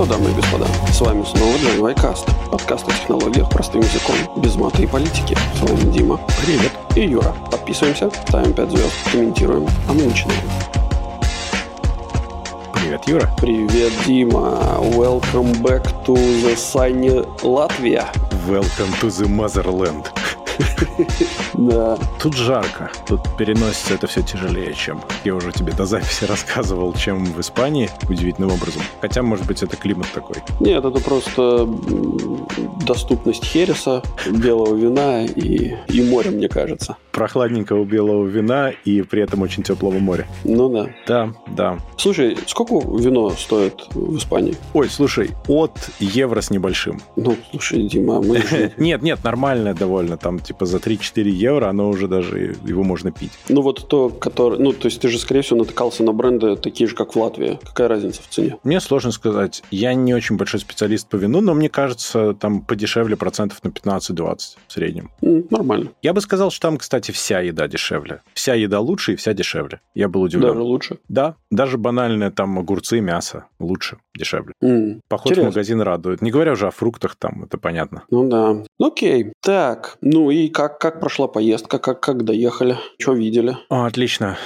что, дамы и господа, с вами снова Джон Вайкаст, подкаст о технологиях простым языком, без мата и политики. С вами Дима. Привет. И Юра. Подписываемся, ставим 5 звезд, комментируем, а мы начинаем. Привет, Юра. Привет, Дима. Welcome back to the sunny Latvia. Welcome to the motherland. Да. Тут жарко. Тут переносится это все тяжелее, чем я уже тебе до записи рассказывал, чем в Испании, удивительным образом. Хотя, может быть, это климат такой. Нет, это просто доступность хереса, белого вина и, и моря, мне кажется. Прохладненького белого вина и при этом очень теплого моря. Ну да. Да, да. Слушай, сколько вино стоит в Испании? Ой, слушай, от евро с небольшим. Ну, слушай, Дима, мы Нет, нет, нормальное довольно. Там типа за 3-4 евро оно уже даже, его можно пить. Ну вот то, который... Ну, то есть ты же, скорее всего, натыкался на бренды такие же, как в Латвии. Какая разница в цене? Мне сложно сказать. Я не очень большой специалист по вину, но мне кажется, там подешевле процентов на 15-20 в среднем. Нормально. Я бы сказал, что там, кстати, вся еда дешевле. Вся еда лучше и вся дешевле. Я был удивлен. Даже лучше. Да, даже банальные там огурцы, мясо лучше, дешевле. М, Поход Интересно. в магазин радует. Не говоря уже о фруктах там, это понятно. Ну да. Окей. Так, ну и как, как прошла поездка? Как, как доехали? Что видели? О, отлично.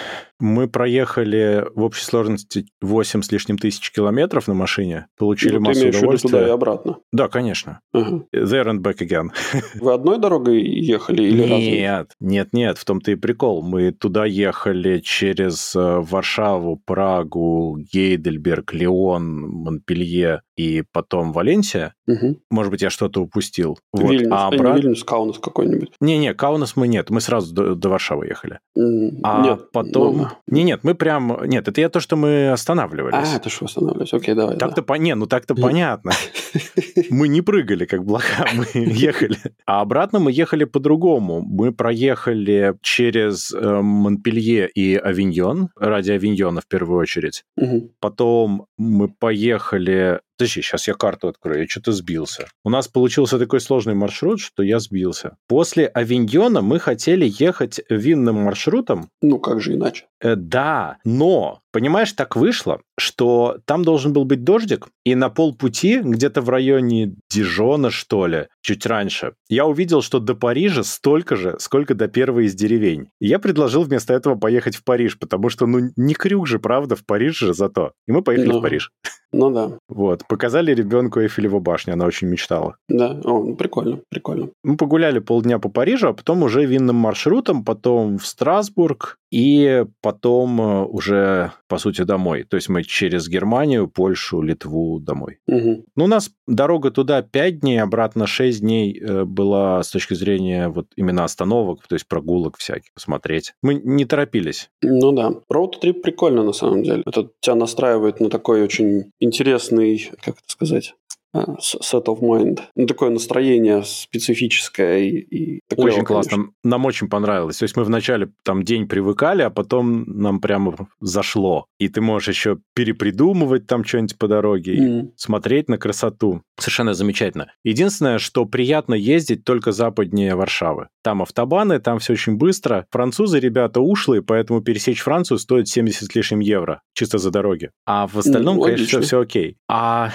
Мы проехали в общей сложности 8 с лишним тысяч километров на машине, получили Ну, ты массу удовольствия. туда и обратно? Да, конечно. Ага. There and back again. Вы одной дорогой ехали или разной? Нет, нет, нет, в том-то и прикол. Мы туда ехали через э, Варшаву, Прагу, Гейдельберг, Леон, Монпелье и потом Валенсия. Мгм. Может быть, я что-то упустил. Вот. Вильнюс. А не обратно... Вильнюс, Каунас какой-нибудь. Не-не, Каунас мы нет, мы сразу до, до Варшавы ехали. А Нет. потом... ну, Не-нет, мы прям... Нет, это я то, что мы останавливались. А, это что останавливаюсь? Окей, давай. Так-то по... Не, ну так-то понятно. Мы не прыгали, как блоха, мы ехали. А обратно мы ехали по-другому. Мы проехали через э, Монпелье и Авиньон, ради Авиньона в первую очередь. да. Потом мы поехали... Подожди, сейчас я карту открою, я что-то сбился. У нас получился такой сложный маршрут, что я сбился. После Авиньона мы хотели ехать винным маршрутом, Ну, как же иначе? Э, да, но, понимаешь, так вышло, что там должен был быть дождик, и на полпути, где-то в районе Дижона, что ли, чуть раньше, я увидел, что до Парижа столько же, сколько до первой из деревень. И я предложил вместо этого поехать в Париж, потому что, ну, не крюк же, правда, в Париж же зато. И мы поехали Ну. в Париж. Ну да. Вот, показали ребенку Эйфелеву башню, она очень мечтала. Да. О, ну, прикольно, прикольно. Мы погуляли полдня по Парижу, а потом уже винным маршрутом, потом в Страсбург и потом э, уже, по сути, домой. То есть мы через Германию, Польшу, Литву домой. Мгм. Ну, у нас дорога туда 5 дней, обратно 6 дней э, была с точки зрения вот именно остановок, то есть прогулок всяких, посмотреть. Мы не торопились. Ну да. Роуд-трип прикольно, на самом деле. Это тебя настраивает на такой очень интересный, как это сказать, set of mind. Ну, такое настроение специфическое и, и клёво, очень классно. конечно. Нам очень понравилось. То есть мы вначале там день привыкали, а потом нам прямо зашло. И ты можешь еще перепридумывать там что-нибудь по дороге. М. смотреть на красоту. Совершенно замечательно. Единственное, что приятно ездить только западнее Варшавы. Там автобаны, там все очень быстро. Французы, ребята, ушлые, поэтому пересечь Францию стоит 70 с лишним евро. Чисто за дороги. А в остальном, Ну, конечно, все окей. А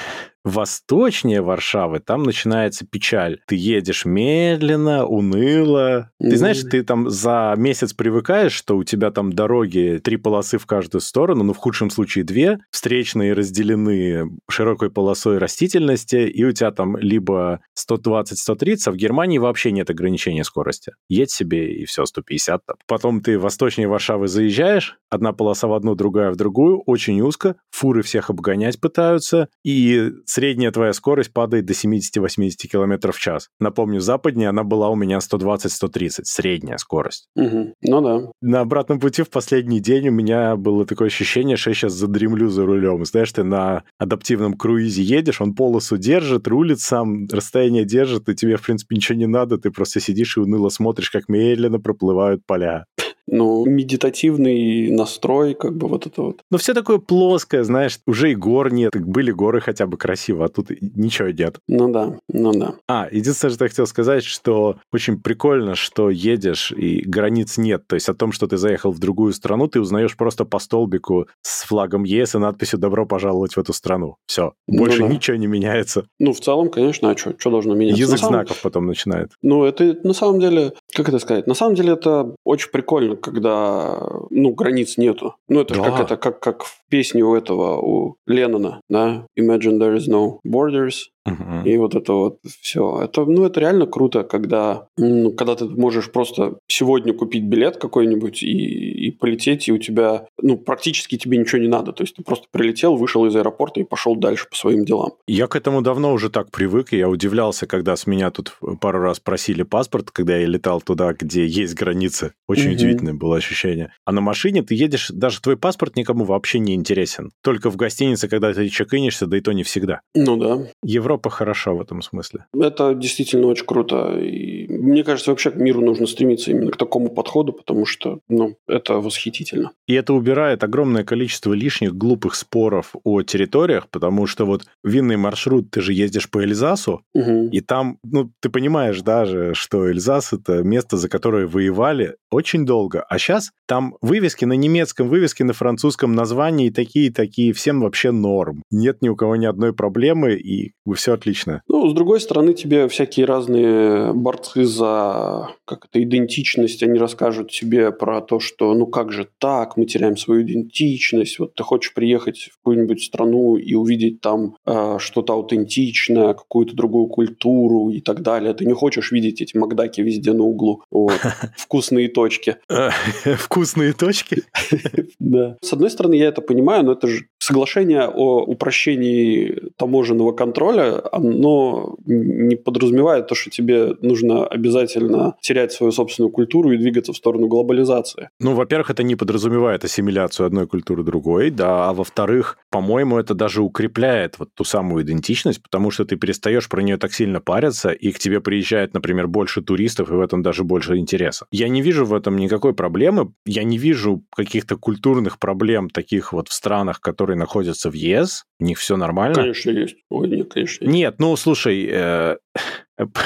восточнее Варшавы, там начинается печаль. Ты едешь медленно, уныло. Ты знаешь, ты там за месяц привыкаешь, что у тебя там дороги, три полосы в каждую сторону, ну, в худшем случае две, встречные разделены широкой полосой растительности, и у тебя там либо 120-130, а в Германии вообще нет ограничения скорости. Едь себе, и все, 150 там. Потом ты восточнее Варшавы заезжаешь, одна полоса в одну, другая в другую, очень узко, фуры всех обгонять пытаются, и средняя твоя скорость падает до 70-80 км в час. Напомню, западнее она была у меня 120-130, средняя скорость. Мгм. Ну да. На обратном пути в последний день у меня было такое ощущение, что я сейчас задремлю за рулем. Знаешь, ты на адаптивном круизе едешь, он полосу держит, рулит сам, расстояние держит, и тебе, в принципе, ничего не надо, ты просто сидишь и уныло смотришь, как медленно проплывают поля. Ну, медитативный настрой, как бы вот это вот. Ну, все такое плоское, знаешь, уже и гор нет, были горы хотя бы красиво, а тут ничего нет. Ну да, ну да. А, единственное, что я хотел сказать, что очень прикольно, что едешь и границ нет. То есть о том, что ты заехал в другую страну, ты узнаешь просто по столбику с флагом ЕС и надписью «Добро пожаловать в эту страну». Все. Ну Больше ну, да. ничего не меняется. Ну, в целом, конечно, а что, что должно меняться? Язык самом... знаков потом начинает. Ну, это на самом деле, как это сказать, на самом деле это очень прикольно, когда, ну, границ нету. Ну, это да. как это, как, как в песне у этого, у Леннона, да, Imagine there is no borders, Uh-huh. И вот это вот все. Это, ну, это реально круто, когда, ну, когда ты можешь просто сегодня купить билет какой-нибудь и, и полететь, и у тебя, ну, практически тебе ничего не надо. То есть ты просто прилетел, вышел из аэропорта и пошел дальше по своим делам. Я к этому давно уже так привык, и я удивлялся, когда с меня тут пару раз просили паспорт, когда я летал туда, где есть границы. Очень uh-huh. удивительное было ощущение. А на машине ты едешь, даже твой паспорт никому вообще не интересен. Только в гостинице, когда ты чекинишься, да и то не всегда. Ну да. Европа хороша в этом смысле. Это действительно очень круто. И мне кажется, вообще к миру нужно стремиться именно к такому подходу, потому что ну, это восхитительно. И это убирает огромное количество лишних глупых споров о территориях, потому что вот винный маршрут, ты же ездишь по Эльзасу, угу. и там, ну, ты понимаешь даже, что Эльзас — это место, за которое воевали очень долго. А сейчас там вывески на немецком, вывески на французском названии такие-такие, всем вообще норм. Нет ни у кого ни одной проблемы, и все отлично. Ну, с другой стороны, тебе всякие разные борцы за как это, идентичность, они расскажут тебе про то, что ну как же так, мы теряем свою идентичность. Вот ты хочешь приехать в какую-нибудь страну и увидеть там э, что-то аутентичное, какую-то другую культуру и так далее. Ты не хочешь видеть эти Макдаки везде на углу. Вот. Вкусные точки. Вкусные точки? Да. С одной стороны, я это понимаю, но это же соглашение о упрощении таможенного контроля, оно не подразумевает то, что тебе нужно обязательно терять свою собственную культуру и двигаться в сторону глобализации. Ну, во-первых, это не подразумевает ассимиляцию одной культуры другой, да, а во-вторых, по-моему, это даже укрепляет вот ту самую идентичность, потому что ты перестаешь про нее так сильно париться, и к тебе приезжает, например, больше туристов, и в этом даже больше интереса. Я не вижу в этом никакой проблемы, я не вижу каких-то культурных проблем таких вот в странах, которые находятся в ЕС, у них все нормально. Конечно, есть. Ой, нет, конечно. Есть. Нет, ну, слушай, э,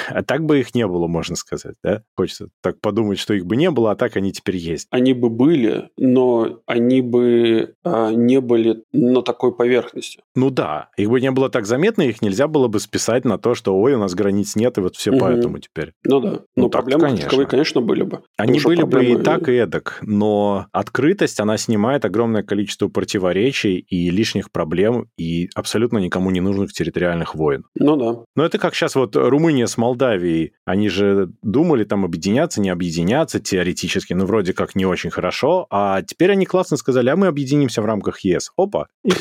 а так бы их не было, можно сказать, да? Хочется так подумать, что их бы не было, а так они теперь есть. Они бы были, но они бы а, не были на такой поверхности. Ну да, их бы не было так заметно, их нельзя было бы списать на то, что ой, у нас границ нет, и вот все угу. поэтому теперь. Ну да, но ну, проблемы конечно. таковые, конечно, были бы. Они были проблемы... бы и так, и эдак, но открытость, она снимает огромное количество противоречий и лишних проблем, и абсолютно никому не нужных территориальных войн. Ну да. Но это как сейчас вот Румыния с Молдавией, они же думали там объединяться, не объединяться теоретически, ну, вроде как не очень хорошо, а теперь они классно сказали, а мы объединимся в рамках ЕС. Опа. И...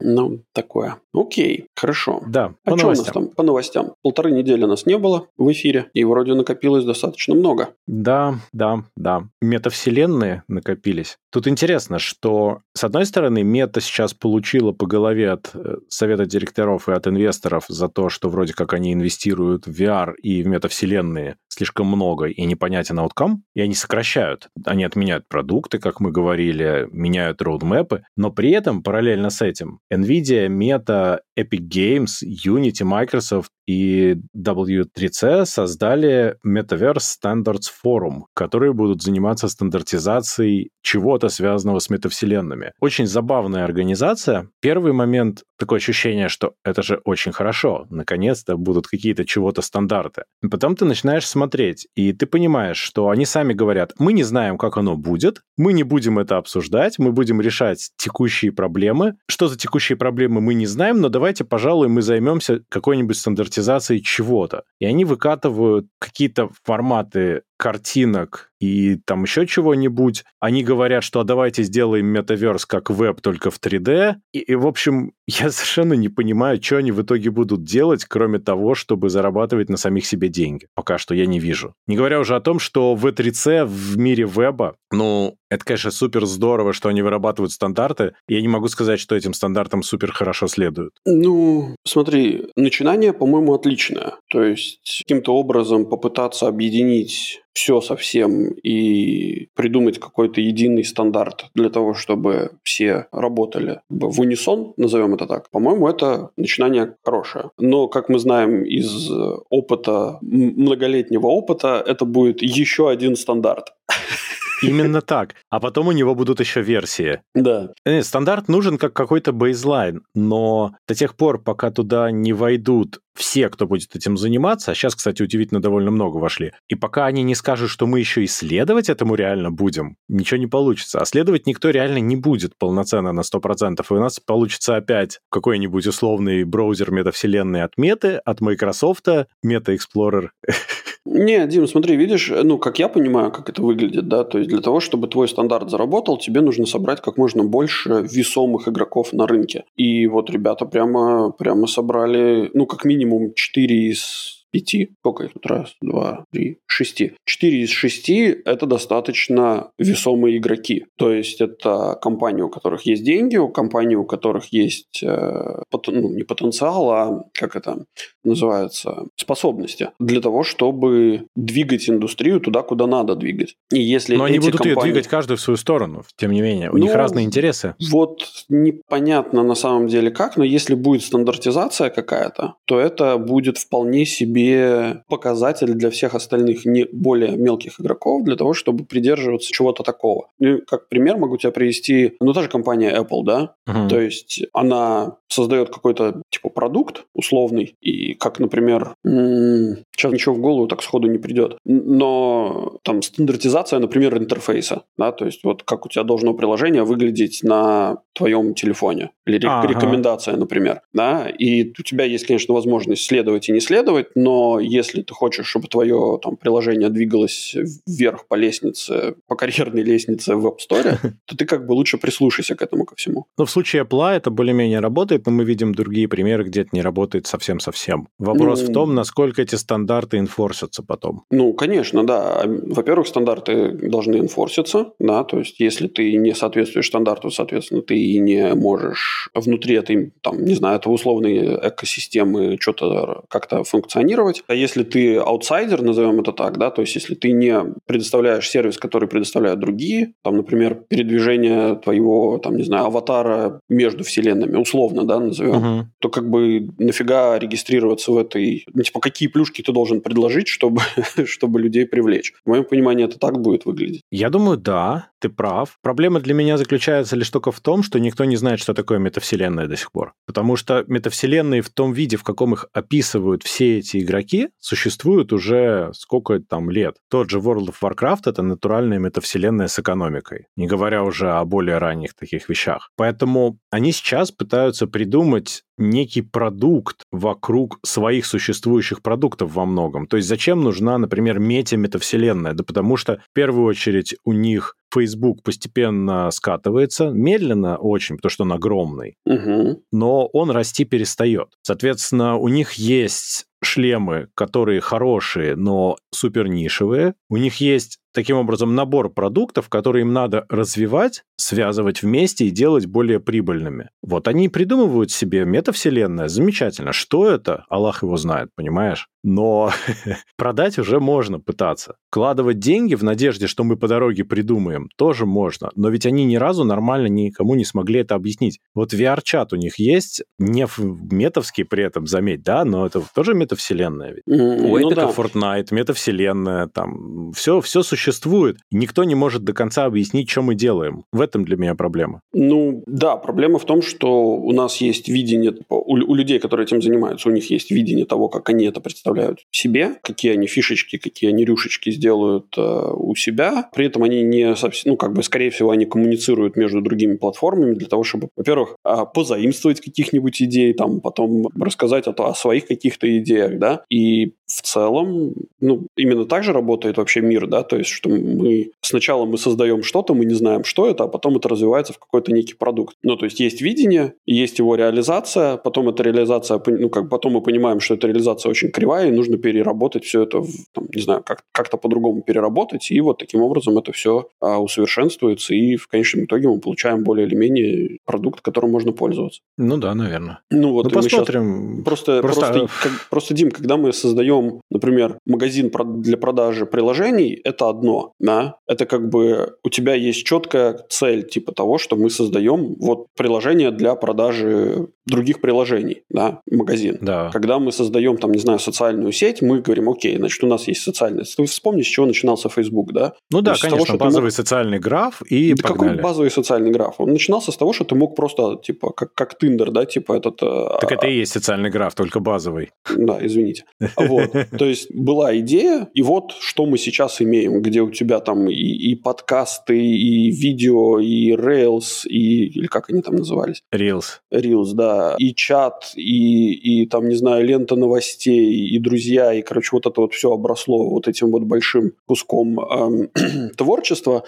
Ну, такое. Окей, хорошо. Да, а по что новостям. у нас там по новостям? Полторы недели нас не было в эфире, и вроде накопилось достаточно много. Да, да, да. Метавселенные накопились. Тут интересно, что, с одной стороны, мета сейчас получила по голове от э, совета директоров и от инвесторов за то, что вроде как они инвестируют VR и в метавселенные слишком много и непонятен outcome, и они сокращают. Они отменяют продукты, как мы говорили, меняют роудмэпы, но при этом параллельно с этим NVIDIA, Meta, Epic Games, Unity, Microsoft и W3C создали Metaverse Standards Forum, которые будут заниматься стандартизацией чего-то, связанного с метавселенными. Очень забавная организация. Первый момент — такое ощущение, что это же очень хорошо. Наконец-то будут какие-то чего-то стандарты. Потом ты начинаешь смотреть, и ты понимаешь, что они сами говорят, мы не знаем, как оно будет, мы не будем это обсуждать, мы будем решать текущие проблемы. Что за текущие проблемы, мы не знаем, но давайте, пожалуй, мы займемся какой-нибудь стандартизацией чего-то. И они выкатывают какие-то форматы картинок и там еще чего-нибудь. Они говорят, что а давайте сделаем метаверс как веб, только в 3D. И, и, в общем, я совершенно не понимаю, что они в итоге будут делать, кроме того, чтобы зарабатывать на самих себе деньги. Пока что я не вижу. Не говоря уже о том, что в 3C в мире веба, ну, это, конечно, супер здорово, что они вырабатывают стандарты. Я не могу сказать, что этим стандартам супер хорошо следуют. Ну, смотри, начинание, по-моему, отличное. То есть каким-то образом попытаться объединить все совсем и придумать какой-то единый стандарт для того, чтобы все работали в унисон, назовем это так, по-моему, это начинание хорошее. Но, как мы знаем из опыта, многолетнего опыта, это будет еще один стандарт. Именно так. А потом у него будут еще версии. Да. Нет, стандарт нужен как какой-то бейзлайн, но до тех пор, пока туда не войдут все, кто будет этим заниматься, а сейчас, кстати, удивительно довольно много вошли, и пока они не скажут, что мы еще исследовать этому реально будем, ничего не получится. А следовать никто реально не будет полноценно на 100%, и у нас получится опять какой-нибудь условный браузер метавселенной от Меты, от Microsoft, Meta Explorer Не, Дим, смотри, видишь, ну, как я понимаю, как это выглядит, да, то есть для того, чтобы твой стандарт заработал, тебе нужно собрать как можно больше весомых игроков на рынке. И вот ребята прямо, прямо собрали, ну, как минимум 4 из пяти, сколько их тут, раз, два, три, шести. Четыре из шести – это достаточно весомые игроки. То есть это компании, у которых есть деньги, у компаний, у которых есть, э, ну, не потенциал, а как это называется, способности для того, чтобы двигать индустрию туда, куда надо двигать. И если Но они будут компании... ее двигать каждый в свою сторону, тем не менее. У ну, них разные интересы. Вот непонятно на самом деле как, но если будет стандартизация какая-то, то это будет вполне себе себе показатель для всех остальных не более мелких игроков для того, чтобы придерживаться чего-то такого. Ну, как пример могу тебе привести, ну, та же компания Apple, да, uh-huh. то есть она создает какой-то типа продукт условный, и как, например, м- сейчас ничего в голову так сходу не придет, но там стандартизация, например, интерфейса, да, то есть вот как у тебя должно приложение выглядеть на твоем телефоне, или ага. рекомендация, например, да, и у тебя есть, конечно, возможность следовать и не следовать, но если ты хочешь, чтобы твое там, приложение двигалось вверх по лестнице, по карьерной лестнице в App Store, то ты как бы лучше прислушайся к этому ко всему. Но в случае Apple это более-менее работает, но мы видим другие примеры, где это не работает совсем-совсем. Вопрос ну, в том, насколько эти стандарты инфорсятся потом. Ну, конечно, да. Во-первых, стандарты должны инфорситься, да, то есть если ты не соответствуешь стандарту, соответственно, ты не можешь внутри этой, там, не знаю, этого условной экосистемы что-то как-то функционировать. А если ты аутсайдер, назовем это так, да, то есть если ты не предоставляешь сервис, который предоставляют другие, там, например, передвижение твоего, там, не знаю, аватара между вселенными, условно, да, назовем, uh-huh. то как бы нафига регистрироваться в этой... Ну, типа, какие плюшки ты должен предложить, чтобы, чтобы людей привлечь? В моем понимании это так будет выглядеть. Я думаю, да, ты прав. Проблема для меня заключается лишь только в том, что никто не знает, что такое метавселенная до сих пор. Потому что метавселенные в том виде, в каком их описывают все эти игроки существуют уже сколько там лет. Тот же World of Warcraft — это натуральная метавселенная с экономикой, не говоря уже о более ранних таких вещах. Поэтому они сейчас пытаются придумать некий продукт вокруг своих существующих продуктов во многом. То есть зачем нужна, например, метаметавселенная? Да потому что в первую очередь у них Facebook постепенно скатывается, медленно очень, потому что он огромный, угу. но он расти перестает. Соответственно, у них есть шлемы, которые хорошие, но супер нишевые. У них есть таким образом набор продуктов, которые им надо развивать, связывать вместе и делать более прибыльными. Вот они придумывают себе метавселенная, замечательно. Что это? Аллах его знает, понимаешь? Но продать уже можно пытаться. Вкладывать деньги в надежде, что мы по дороге придумаем, тоже можно. Но ведь они ни разу нормально никому не смогли это объяснить. Вот VR-чат у них есть, не метовский при этом, заметь, да, но это тоже метавселенная. Ведь. Mm, у ну да. Fortnite, метавселенная, там, все, все существует существует, никто не может до конца объяснить, что мы делаем. В этом для меня проблема. Ну, да, проблема в том, что у нас есть видение, у, у людей, которые этим занимаются, у них есть видение того, как они это представляют себе, какие они фишечки, какие они рюшечки сделают э, у себя. При этом они не совсем, ну, как бы, скорее всего, они коммуницируют между другими платформами для того, чтобы, во-первых, э, позаимствовать каких-нибудь идей, там, потом рассказать о, о своих каких-то идеях, да, и в целом, ну, именно так же работает вообще мир, да, то есть есть, что мы сначала мы создаем что-то, мы не знаем, что это, а потом это развивается в какой-то некий продукт. Ну, то есть есть видение, есть его реализация, потом эта реализация, ну, как потом мы понимаем, что эта реализация очень кривая, и нужно переработать все это, в, там, не знаю, как, как-то по-другому переработать, и вот таким образом это все а, усовершенствуется, и в конечном итоге мы получаем более или менее продукт, которым можно пользоваться. Ну да, наверное. Ну вот, ну, посмотрим. Просто, просто, просто, как, просто, Дим, когда мы создаем, например, магазин для продажи приложений, это одно, да, это как бы у тебя есть четкая цель типа того, что мы создаем вот приложение для продажи других приложений, да, магазин. Да. Когда мы создаем там, не знаю, социальную сеть, мы говорим, окей, значит, у нас есть социальная сеть. Ты вспомни, с чего начинался Facebook, да? Ну да, конечно, того, базовый мог... социальный граф и да погнали. Какой базовый социальный граф? Он начинался с того, что ты мог просто, типа, как, как Tinder, да, типа этот... Э, так это и есть социальный граф, только базовый. Да, извините. Вот. То есть была идея, и вот что мы сейчас имеем, где у тебя там и, и подкасты, и видео, и Rails, и... Или как они там назывались? Reels. Reels, да. И чат, и, и там, не знаю, лента новостей, и друзья, и, короче, вот это вот все обросло вот этим вот большим куском эм, творчества.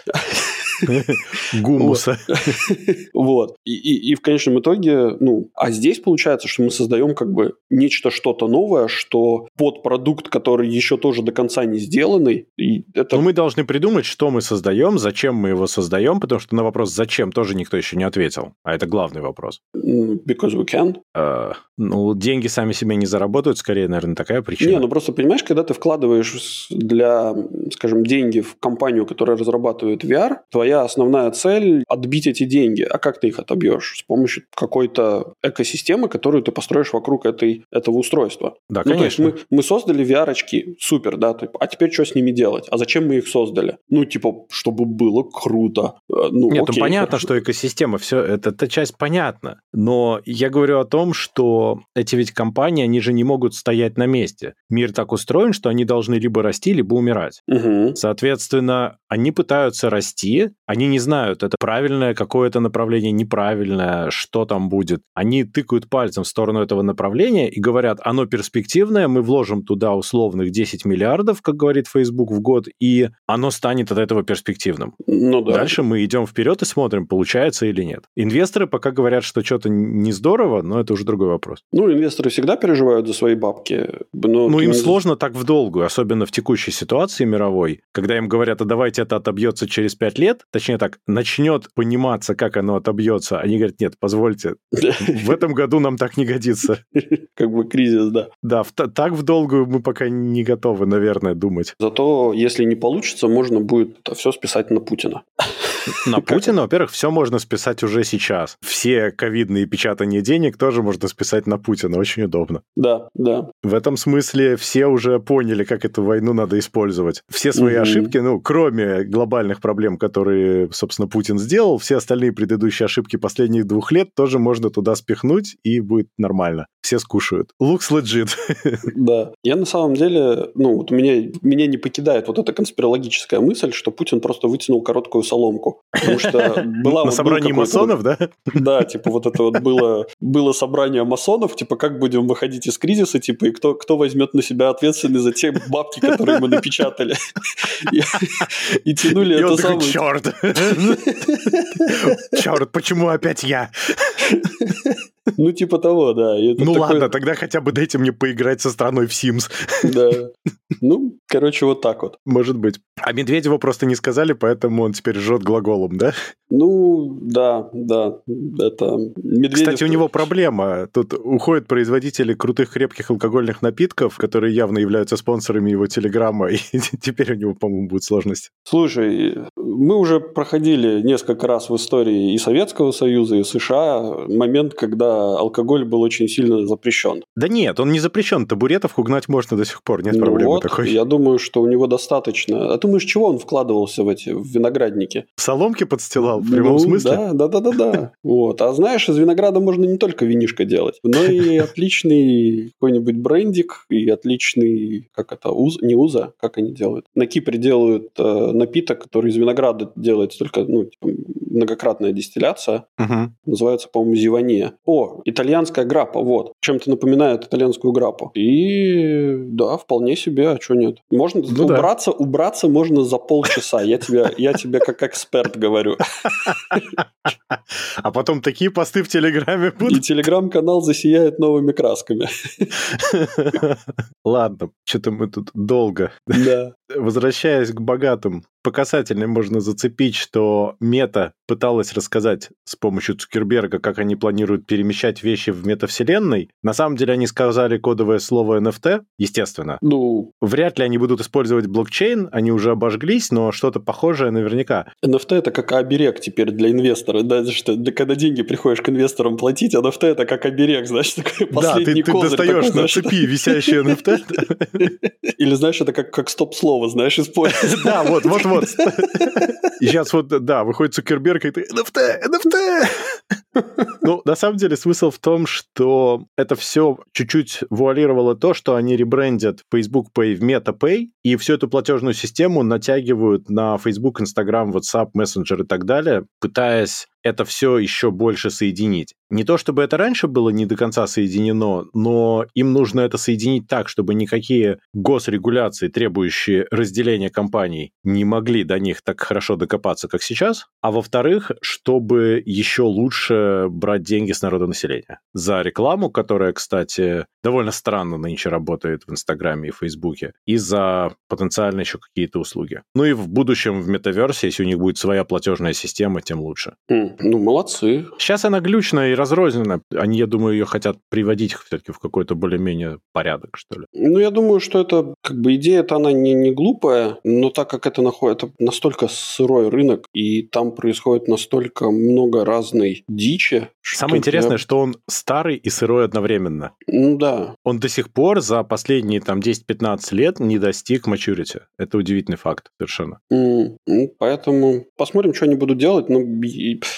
Гумуса. Вот. И, в конечном итоге, ну, а здесь получается, что мы создаем как бы нечто, что-то новое, что под продукт, который еще тоже до конца не сделанный. Но мы должны придумать, что мы создаем, зачем мы его создаем, потому что на вопрос «зачем» тоже никто еще не ответил. А это главный вопрос. Because we can. Uh, ну, деньги сами себе не заработают, скорее, наверное, такая причина. Не, ну просто понимаешь, когда ты вкладываешь для, скажем, деньги в компанию, которая разрабатывает VR, твоя основная цель – отбить эти деньги. А как ты их отобьешь? С помощью какой-то экосистемы, которую ты построишь вокруг этой, этого устройства. Да, ну, конечно. То есть мы, мы создали VR-очки, супер, да, а теперь что с ними делать? А зачем мы их создали? Ну, типа, чтобы было круто. Э, ну, Нет, окей, ну понятно, хорошо. что экосистема, все, это, эта часть понятна. Но я говорю о том, что эти ведь компании, они же не могут стоять на месте. Мир так устроен, что они должны либо расти, либо умирать. Угу. Соответственно, они пытаются расти, они не знают, это правильное какое-то направление, неправильное, что там будет. Они тыкают пальцем в сторону этого направления и говорят, оно перспективное, мы вложим туда условных 10 миллиардов, как говорит Facebook, в год, и оно станет от этого перспективным. Ну да. Дальше мы идем вперед и смотрим, получается или нет. Инвесторы пока говорят, что что-то не здорово, но это уже другой вопрос. Ну, инвесторы всегда переживают за свои бабки. Но ну, им не... сложно так в долгую, особенно в текущей ситуации мировой, когда им говорят, а давайте это отобьется через 5 лет, точнее так, начнет пониматься, как оно отобьется, они говорят, нет, позвольте, в этом году нам так не годится. Как бы кризис, да. Да, так в долгую мы пока не готовы, наверное, думать. Зато, если не получится, можно будет все списать на Путина. На Путина, во-первых, все можно списать уже сейчас. Все ковидные печатания денег тоже можно списать на Путина. Очень удобно. Да, да. В этом смысле все уже поняли, как эту войну надо использовать. Все свои угу. ошибки, ну, кроме глобальных проблем, которые, собственно, Путин сделал, все остальные предыдущие ошибки последних двух лет тоже можно туда спихнуть, и будет нормально. Все скушают. Looks legit. Да. Я на самом деле, ну, вот меня, меня не покидает вот эта конспирологическая мысль, что Путин просто вытянул короткую соломку. Потому что была... На собрании масонов, да? Да, типа вот это вот было, было собрание масонов, типа как будем выходить из кризиса, типа и кто, кто возьмет на себя ответственность за те бабки, которые мы напечатали. И тянули это самое... Черт! Черт, почему опять я? Ну, типа того, да. ну такой... ладно, тогда хотя бы дайте мне поиграть со страной в Sims. Да. Ну, короче, вот так вот. Может быть. А Медведеву просто не сказали, поэтому он теперь жжет глаголом, да? Ну, да, да. Это Медведев... Кстати, у него проблема. Тут уходят производители крутых крепких алкогольных напитков, которые явно являются спонсорами его Телеграма, и теперь у него, по-моему, будет сложность. Слушай, мы уже проходили несколько раз в истории и Советского Союза, и США момент, когда алкоголь был очень сильно запрещен. Да нет, он не запрещен. Табуретов угнать можно до сих пор, нет ну проблемы вот, такой. Я думаю, что у него достаточно. А думаешь, чего он вкладывался в эти в виноградники? Соломки подстилал в прямом ну, смысле? Да, да, да, да, да. Вот. А знаешь, из винограда можно не только винишко делать, но и отличный какой-нибудь брендик, и отличный, как это, уз, не уза, как они делают. На Кипре делают э, напиток, который из винограда делается, только, ну, типа, многократная дистилляция. Мгм. Называется, по-моему, зиване. О, итальянская граппа, вот. Чем-то напоминает итальянскую граппу. И да, вполне себе, а что нет. Можно Ну да. убраться, убраться можно за полчаса. Я тебе, я тебе как эксперт говорю. А потом такие посты в Телеграме И будут. телеграм-канал засияет новыми красками. Ладно, что-то мы тут долго. Да. Возвращаясь к богатым, по касательной можно зацепить, что Мета пыталась рассказать с помощью Цукерберга, как они планируют перемещать вещи в метавселенной. На самом деле они сказали кодовое слово NFT, естественно. Ну, Вряд ли они будут использовать блокчейн, они уже обожглись, но что-то похожее наверняка. NFT это как оберег теперь для инвестора. Да, что когда деньги приходишь к инвесторам платить, NFT это как оберег, знаешь, такой Да, ты, последний ты достаешь такой, на знаешь, цепи висящие NFT. Или знаешь, это как, как стоп-слово, знаешь, использовать. Да, вот, вот, вот. И сейчас вот, да, выходит Цукерберг и ты NFT, NFT. Ну, на самом деле, смысл в том, что это все чуть-чуть вуалировало то, что они ребрендят Facebook Pay в MetaPay, и всю эту платежную систему натягивают на Facebook, Instagram, WhatsApp, Messenger и так далее, пытаясь это все еще больше соединить. Не то чтобы это раньше было не до конца соединено, но им нужно это соединить так, чтобы никакие госрегуляции, требующие разделения компаний, не могли до них так хорошо докопаться, как сейчас. А во-вторых, чтобы еще лучше брать деньги с народонаселения. За рекламу, которая, кстати, довольно странно нынче работает в Инстаграме и Фейсбуке, и за потенциально еще какие-то услуги. Ну и в будущем в метаверсе, если у них будет своя платежная система, тем лучше. М, Ну, молодцы. Сейчас она глючная и разрознена. Они, я думаю, ее хотят приводить все-таки в какой-то более-менее порядок, что ли. Ну, я думаю, что это, как бы, идея-то она не, не глупая, но так как это находит, это настолько сырой рынок, и там происходит настолько много разной дичи. Самое интересное, что он старый и сырой одновременно. Ну, да. Он до сих пор за последние там 10-15 лет не достиг maturity. Это удивительный факт совершенно. Ну, Поэтому посмотрим, что они будут делать. Но и-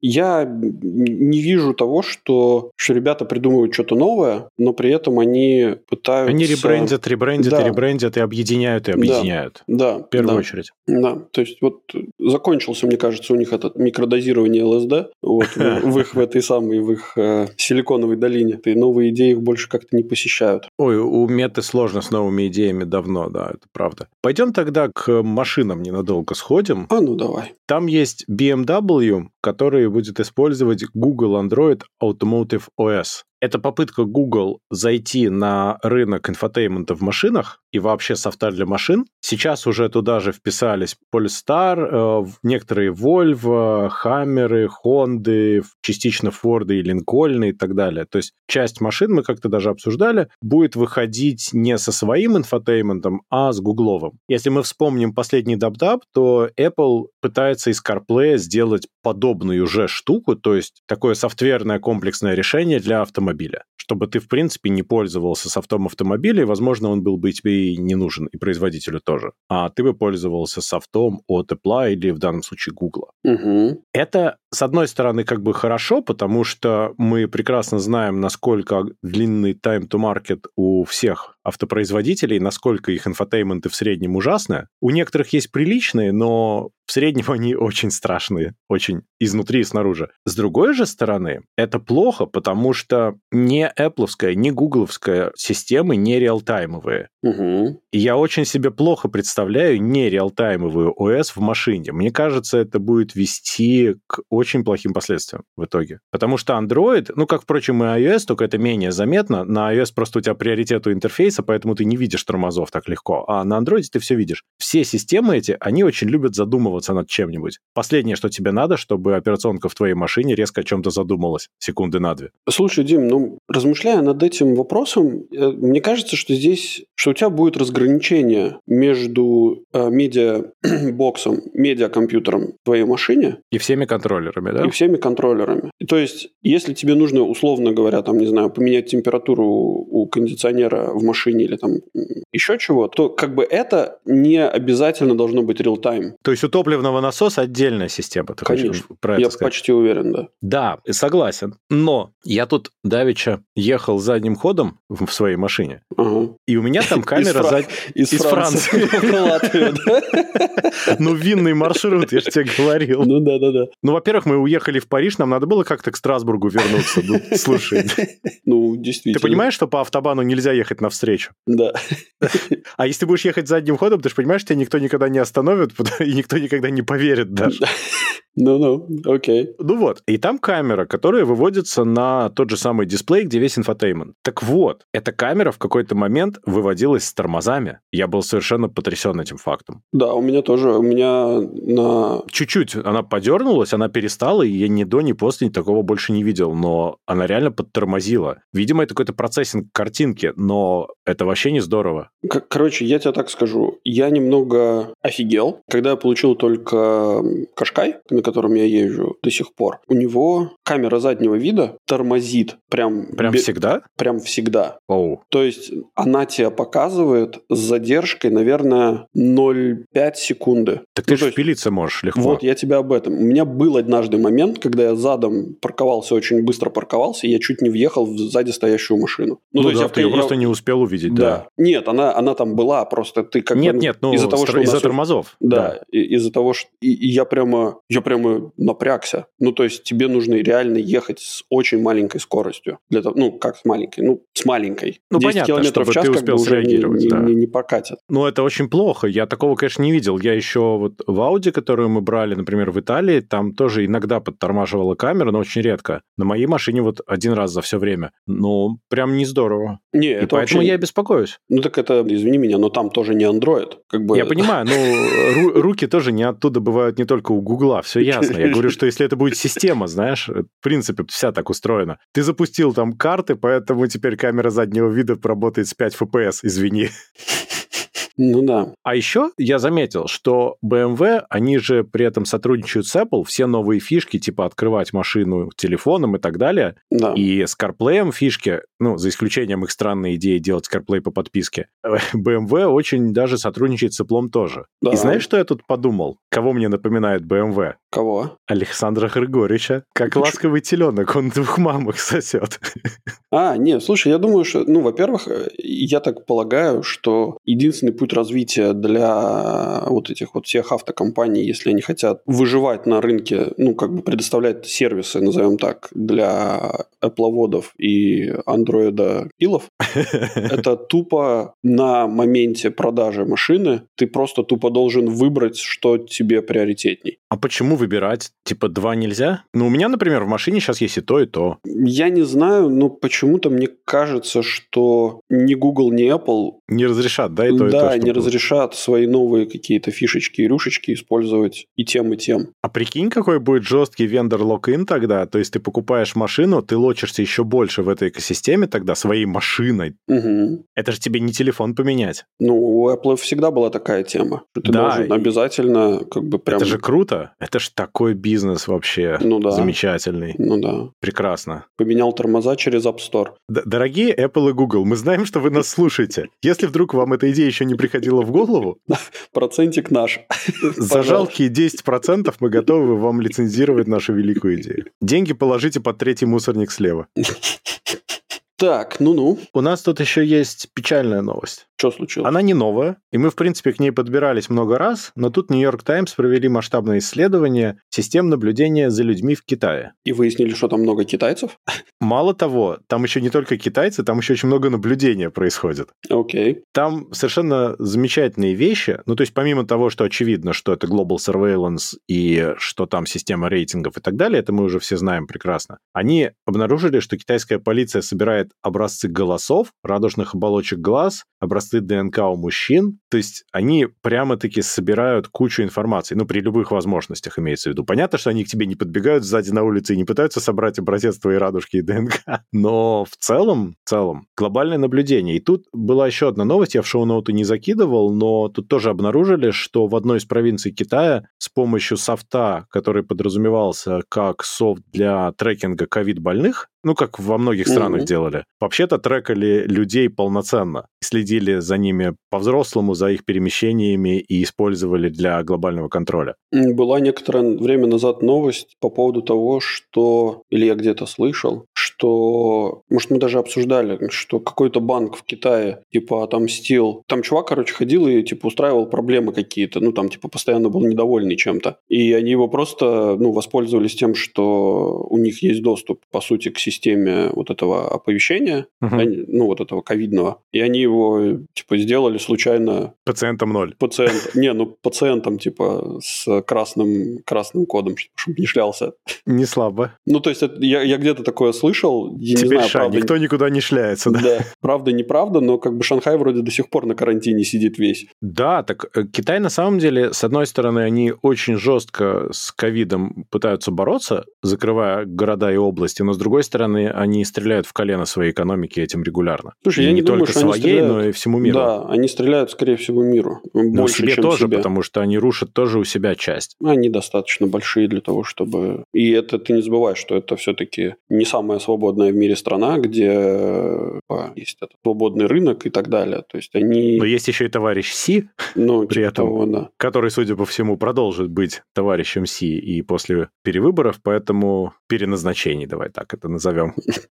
я не вижу того, что, что ребята придумывают что-то новое, но при этом они пытаются... Они ребрендят, ребрендят Да. и ребрендят, и объединяют, и объединяют. Да, В первую да. очередь. Да, то есть вот закончился, мне кажется, у них этот микродозирование ЛСД вот, в, их в этой самой, в их э, силиконовой долине. И новые идеи их больше как-то не посещают. Ой, у Меты сложно с новыми идеями давно, да, это правда. Пойдем тогда к машинам ненадолго сходим. А ну давай. Там есть BMW, который будет использовать Google Android Automotive OS. Это попытка Google зайти на рынок инфотеймента в машинах и вообще софта для машин. Сейчас уже туда же вписались Polestar, э, некоторые Volvo, Хаммеры, Хонды, частично Форды и Линкольны и так далее. То есть часть машин, мы как-то даже обсуждали, будет выходить не со своим инфотейментом, а с гугловым. Если мы вспомним последний dub-dub, то Apple пытается из CarPlay сделать подобную уже штуку, то есть такое софтверное комплексное решение для автомобиля, чтобы ты, в принципе, не пользовался софтом автомобиля, и, возможно, он был бы тебе и не нужен, и производителю тоже. А ты бы пользовался софтом от Apple или, в данном случае, Google. Угу. Это, с одной стороны, как бы хорошо, потому что мы прекрасно знаем, насколько длинный time to market у всех автопроизводителей, насколько их инфотейменты в среднем ужасны. У некоторых есть приличные, но в среднем они очень страшные, очень изнутри и снаружи. С другой же стороны, это плохо, потому что не Apple, не гугловская системы не реалтаймовые. Угу. И я очень себе плохо представляю не реалтаймовую ОС в машине. Мне кажется, это будет вести к очень плохим последствиям в итоге. Потому что Android, ну, как, впрочем, и iOS, только это менее заметно. На iOS просто у тебя приоритет у интерфейса, поэтому ты не видишь тормозов так легко. А на Android ты все видишь. Все системы эти, они очень любят задумываться над чем-нибудь. Последнее, что тебе надо, чтобы операционка в твоей машине резко о чем-то задумалась. Секунды на две. Слушай, Дим, ну, размышляя над этим вопросом, э, мне кажется, что здесь, что у тебя будет разграничение между э, медиабоксом, медиакомпьютером в твоей машине И всеми контроллерами, да? и всеми контроллерами. И То есть, если тебе нужно, условно говоря, там, не знаю, поменять температуру у кондиционера в машине, машине или там еще чего, то как бы это не обязательно должно быть real-time. То есть у топливного насоса отдельная система, ты Конечно. про это Я сказать? почти уверен, да. Да, согласен. Но я тут давеча ехал задним ходом в своей машине, Ага. и у меня там камера Из, Франции? Ну, винный маршрут, я же тебе говорил. Ну да, да, да. Ну, во-первых, мы уехали в Париж, нам надо было как-то к Страсбургу вернуться. Ну, слушай, Ну, действительно. ты понимаешь, что по автобану нельзя ехать навстречу? Да. А если ты будешь ехать задним ходом, ты же понимаешь, тебя никто никогда не остановит, и никто никогда не поверит даже. Ну-ну, окей. Ну вот, и там камера, которая выводится на тот же самый дисплей, где весь инфотеймент. Так вот, эта камера в какой-то момент выводилась с тормозами. Я был совершенно потрясен этим фактом. Да, у меня тоже. У меня на... Чуть-чуть она подернулась, она перестала, и я ни до, ни после такого больше не видел, но она реально подтормозила. Видимо, это какой-то процессинг картинки, но это вообще не здорово. Короче, я тебе так скажу. Я немного офигел, когда я получил только Кашкай, на котором я езжу до сих пор. У него камера заднего вида тормозит прям, Прям бе- всегда? прям всегда. Оу. То есть она тебе показывает с задержкой, наверное, 0,5 секунды. Так Ну, ты то же есть- впилиться можешь легко. Вот, я тебя об этом. У меня был однажды момент, когда я задом парковался, очень быстро парковался, и я чуть не въехал в сзади стоящую машину. Ну, то есть да, я ты я- просто не успел увидеть, да. Да. Нет, она, она там была, просто ты как Нет, бы... нет, ну, из-за того, что из-за тормозов. Да, и- из-за того, что... И, и я прямо... Я прямо напрягся. Ну, то есть тебе нужно реально ехать с очень маленькой скоростью. Для того, ну, как с маленькой? Ну, с маленькой. Ну, 10 понятно, километров в чтобы час ты как бы успел уже не, среагировать, не- да. не- не прокатит. Ну, это очень плохо. Я такого, конечно, не видел. Я еще вот в Audi, которую мы брали, например, в Италии, там тоже иногда подтормаживала камера, но очень редко. На моей машине вот один раз за все время. Ну, прям не здорово. Не, И это поэтому вообще... я беспокоюсь. Ну, так это, извини меня, но там тоже не Android. Как бы... Я понимаю, ну, ру- руки тоже не оттуда бывают не только у Гугла, все ясно. Я говорю, что если это будет система, знаешь, в принципе, вся так устроена. Ты запустил там карты, поэтому теперь камера заднего вида работает с 5 FPS, извини. Ну да. А еще я заметил, что BMW, они же при этом сотрудничают с Apple, все новые фишки, типа открывать машину телефоном и так далее, Да. и с CarPlay фишки, ну, за исключением их странной идеи делать CarPlay по подписке, BMW очень даже сотрудничает с Apple тоже. Да. И знаешь, что я тут подумал? Кого мне напоминает BMW? Кого? Александра Григорьевича. Как ласковый теленок, он двух мамок сосет. А, нет, слушай, я думаю, что, ну, во-первых, э, я так полагаю, что единственный путь развития для вот этих вот всех автокомпаний, если они хотят выживать на рынке, ну, как бы предоставлять сервисы, назовем так, для Apple и андроида пилов, это тупо на моменте продажи машины ты просто тупо должен выбрать, что тебе приоритетней. А почему выбирать? Типа два нельзя? Ну, у меня, например, в машине сейчас есть и то, и то. Я не знаю, но почему-то мне кажется, что ни Google, ни Apple Не разрешат, да, и то, и да, то. не чтобы- разрешат свои новые какие-то фишечки и рюшечки использовать и тем, и тем. А прикинь, какой будет жесткий вендор лок-ин тогда. То есть ты покупаешь машину, ты лочишься еще больше в этой экосистеме тогда своей машиной. Мгм. Это же тебе не телефон поменять. Ну, у Apple всегда была такая тема. Ты Да, должен и- обязательно как бы прям... Это же круто. Это же такой бизнес вообще Ну да. замечательный. Ну да. Прекрасно. Поменял тормоза через App Store. Д- Дорогие Apple и Google, мы знаем, что вы нас слушаете. Если вдруг вам эта идея еще не приходила в голову, Процентик наш. за жалкие 10% мы готовы вам лицензировать нашу великую идею. Деньги положите под третий мусорник слева. Так, ну-ну. У нас тут еще есть печальная новость. Что случилось? Она не новая, и мы, в принципе, к ней подбирались много раз, но тут Нью-Йорк Таймс провели масштабное исследование систем наблюдения за людьми в Китае. И выяснили, что там много китайцев? Мало того, там еще не только китайцы, там еще очень много наблюдения происходит. Окей. Там совершенно замечательные вещи. Ну, то есть, помимо того, что очевидно, что это Global Surveillance и что там система рейтингов и так далее, это мы уже все знаем прекрасно. Они обнаружили, что китайская полиция собирает образцы голосов, радужных оболочек глаз, образцы ДНК у мужчин. То есть, они прямо-таки собирают кучу информации. Ну, при любых возможностях имеется в виду. Понятно, что они к тебе не подбегают сзади на улице и не пытаются собрать образец твоей радужки и ДНК. Но в целом, в целом, глобальное наблюдение. И тут была еще одна новость, я в шоу-ноуты не закидывал, но тут тоже обнаружили, что в одной из провинций Китая с помощью софта, который подразумевался как софт для трекинга ковид-больных, ну, как во многих странах mm-hmm. делали. Вообще-то трекали людей полноценно, следили за ними по-взрослому, за их перемещениями и использовали для глобального контроля. Была некоторое время назад новость по поводу того, что, или я где-то слышал, что, может, мы даже обсуждали, что какой-то банк в Китае, типа, отомстил. Там чувак, короче, ходил и, типа, устраивал проблемы какие-то, ну, там, типа, постоянно был недовольный чем-то. И они его просто, ну, воспользовались тем, что у них есть доступ, по сути, к системе вот этого оповещения, угу. они, ну, вот этого ковидного. И они его, типа, сделали случайно... Пациентом ноль. Пациент. Не, ну, пациентом, типа, с красным, красным кодом, чтобы не шлялся. Не слабо. Ну, то есть, это, я, я где-то такое слышал. Я Теперь не знаю, ша, правда... никто никуда не шляется, да? Да, правда, неправда, но как бы Шанхай вроде до сих пор на карантине сидит весь. Да, так э, Китай на самом деле, с одной стороны, они очень жестко с ковидом пытаются бороться, закрывая города и области, но с другой стороны, они стреляют в колено своей экономики этим регулярно. Слушай, и я не, не думаю, только что своей, они стреляют... но и всему миру. Да, они стреляют, скорее всего, миру. Больше, но себе чем тоже, себе. потому что они рушат тоже у себя часть. Они достаточно большие для того, чтобы... И это ты не забывай, что это все-таки не самая свободная в мире страна, где а, есть этот свободный рынок и так далее. То есть они... Но есть еще и товарищ Си, ну, при типа этом, того, да. который, судя по всему, продолжит быть товарищем Си и после перевыборов, поэтому переназначений, давай так это назовем.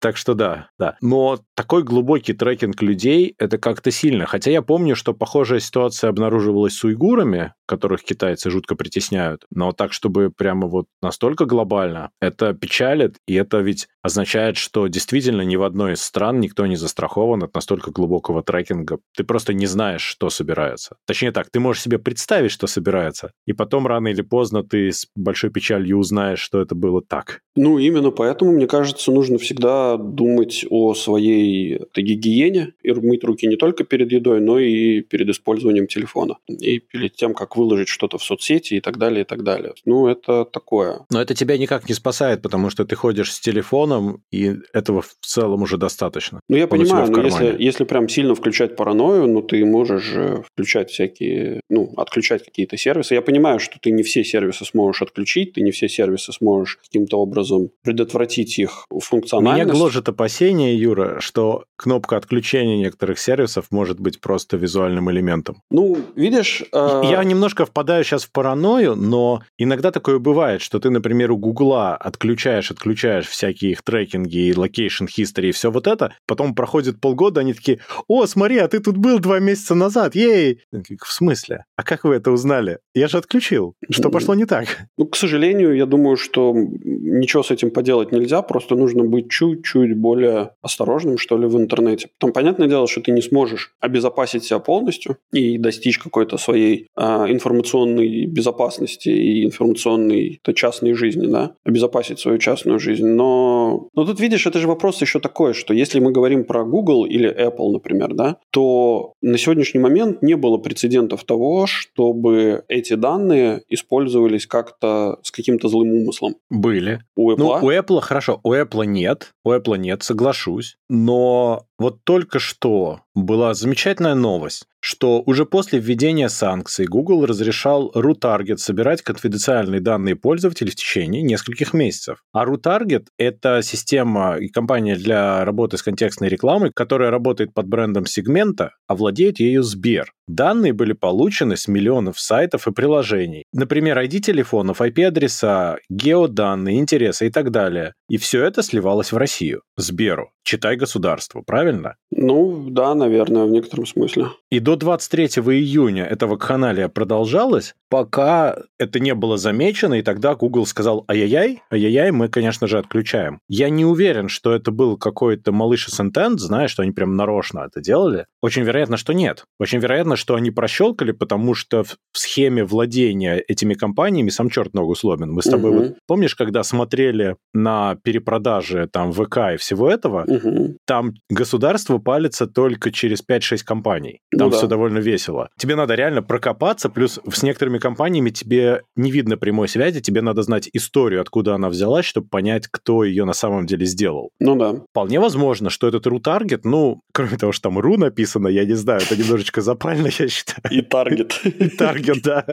Так что да, да. Но такой глубокий трекинг людей, это как-то сильно. Хотя я помню, что похожая ситуация обнаруживалась с уйгурами, которых китайцы жутко притесняют. Но так, чтобы прямо вот настолько глобально, это печалит, и это ведь означает, что действительно ни в одной из стран никто не застрахован от настолько глубокого трекинга. Ты просто не знаешь, что собирается. Точнее так, ты можешь себе представить, что собирается, и потом рано или поздно ты с большой печалью узнаешь, что это было так. Ну, именно поэтому, мне кажется, нужно всегда думать о своей гигиене и мыть руки не только перед едой, но и перед использованием телефона. И перед тем, как выложить что-то в соцсети и так далее, и так далее. Ну, это такое. Но это тебя никак не спасает, потому что ты ходишь с телефоном, и этого в целом уже достаточно. Ну, я Он понимаю, но если, если прям сильно включать паранойю, ну, ты можешь включать всякие, ну, отключать какие-то сервисы. Я понимаю, что ты не все сервисы сможешь отключить, ты не все сервисы сможешь каким-то образом предотвратить их функциональность. Меня гложет опасение, Юра, что кнопка отключения некоторых сервисов может быть просто визуальным элементом. Ну, видишь... Э... Я немножко впадаю сейчас в паранойю, но иногда такое бывает, что ты, например, у Гугла отключаешь, отключаешь всякие их трекинги и location history и все вот это, потом проходит полгода, они такие, о, смотри, а ты тут был два месяца назад, ей! В смысле? А как вы это узнали? Я же отключил. Что пошло не так? Ну, к сожалению, я думаю, что ничего с этим поделать нельзя, просто нужно быть чуть-чуть более осторожным, что ли, в интернете. Там, понятное дело, что ты не сможешь обезопасить себя полностью и достичь какой-то своей э, информационной безопасности и информационной то частной жизни, да, обезопасить свою частную жизнь. Но, но тут, видишь, это же вопрос еще такой, что если мы говорим про Google или Apple, например, да, то на сегодняшний момент не было прецедентов того, чтобы эти данные использовались как-то с каким-то злым умыслом. Были. У Apple? Ну, у Apple, хорошо, у Apple нет, у Apple нет, соглашусь, но вот только что была замечательная новость, что уже после введения санкций Google разрешал RuTarget собирать конфиденциальные данные пользователей в течение нескольких месяцев. А RuTarget — это система и компания для работы с контекстной рекламой, которая работает под брендом сегмента, а владеет ею Сбер. Данные были получены с миллионов сайтов и приложений. Например, ID телефонов, IP-адреса, геоданные, интересы и так далее. И все это сливалось в Россию, Сберу. Читай государство, правильно? Ну, да, наверное, в некотором смысле. И до 23 июня эта вакханалия продолжалась, пока это не было замечено, и тогда Google сказал «Ай-яй-яй, ай-яй-яй, мы, конечно же, отключаем». Я не уверен, что это был какой-то малыш интент, знаешь, что они прям нарочно это делали. Очень вероятно, что нет. Очень вероятно, что они прощелкали, потому что в схеме владения этими компаниями сам черт ногу сломин. Мы с тобой угу. вот, помнишь, когда смотрели на перепродажи там ВК и всего этого, угу. там государство палится только через 5-6 компаний. Там ну, все довольно весело. Тебе надо реально прокопаться, плюс с некоторыми компаниями тебе не видно прямой связи, тебе надо знать историю, откуда она взялась, чтобы понять, кто ее на самом деле сделал. Ну да. Вполне возможно, что этот RU-таргет, ну, кроме того, что там RU написано, я не знаю, это немножечко запально, я считаю. И таргет. И таргет, да.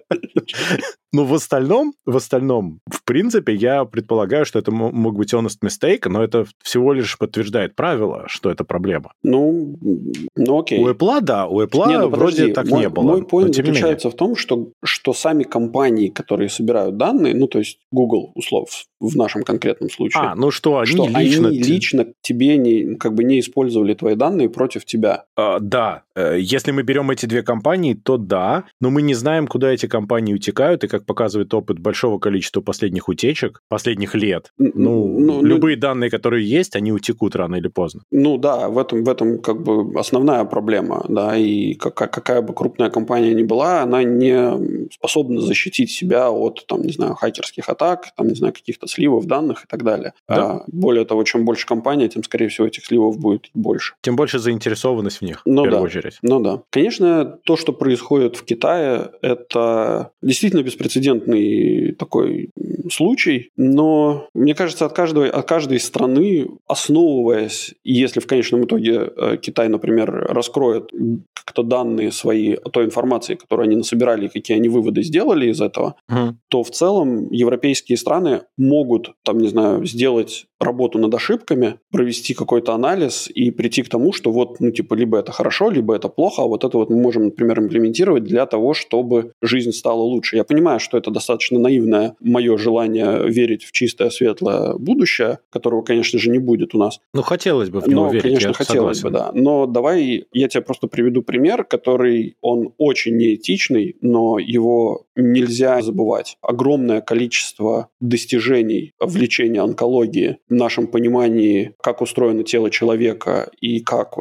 Ну, в остальном, в остальном, в принципе, я предполагаю, что это мог быть honest mistake, но это всего лишь подтверждает правило, что это проблема. Ну, ну окей. У Apple, да, у Apple не, ну, вроде так мой, не было. Мой point заключается в том, что, что сами компании, которые собирают данные, ну, то есть Google, услов, в нашем конкретном случае. А, ну что, они что лично... Они лично тебе не, как бы не использовали твои данные против тебя. А, да, э, если мы берем эти две компании, то да, но мы не знаем, куда эти компании утекают, и как показывает опыт большого количества последних утечек, последних лет, ну, ну, ну любые ну, данные, которые есть, они утекут рано или поздно. Ну да, в этом, в этом как бы основная проблема, да, и какая, какая бы крупная компания ни была, она не способна защитить себя от, там, не знаю, хакерских атак, там, не знаю, каких-то сливов данных и так далее. Да. А, более того, чем больше компания, тем, скорее всего, этих сливов будет больше. Тем больше заинтересованность в них, ну, в первую да. очередь. Ну да. Конечно, то, что происходит в Китае, это действительно беспрецедентный такой случай, но мне кажется, от, каждого, от каждой страны, основываясь, если в конечном итоге э, Китай, например, раскроет как-то данные свои о той информации, которую они насобирали, и какие они выводы сделали из этого, угу. то в целом европейские страны могут, там, не знаю, сделать работу над ошибками, провести какой-то анализ и прийти к тому, что вот, ну, типа, либо это хорошо, либо это плохо, а вот это вот мы можем, например, имплементировать для того, чтобы жизнь стала лучше. Я понимаю, что это достаточно наивное мое желание верить в чистое, светлое будущее, которого, конечно же, не будет у нас. Ну, хотелось бы в него Но, верить, конечно, хотелось согласен. бы, да. Но давай я тебе просто приведу пример, который, он очень неэтичный, но его нельзя забывать. Огромное количество достижений в лечении онкологии в нашем понимании, как устроено тело человека и как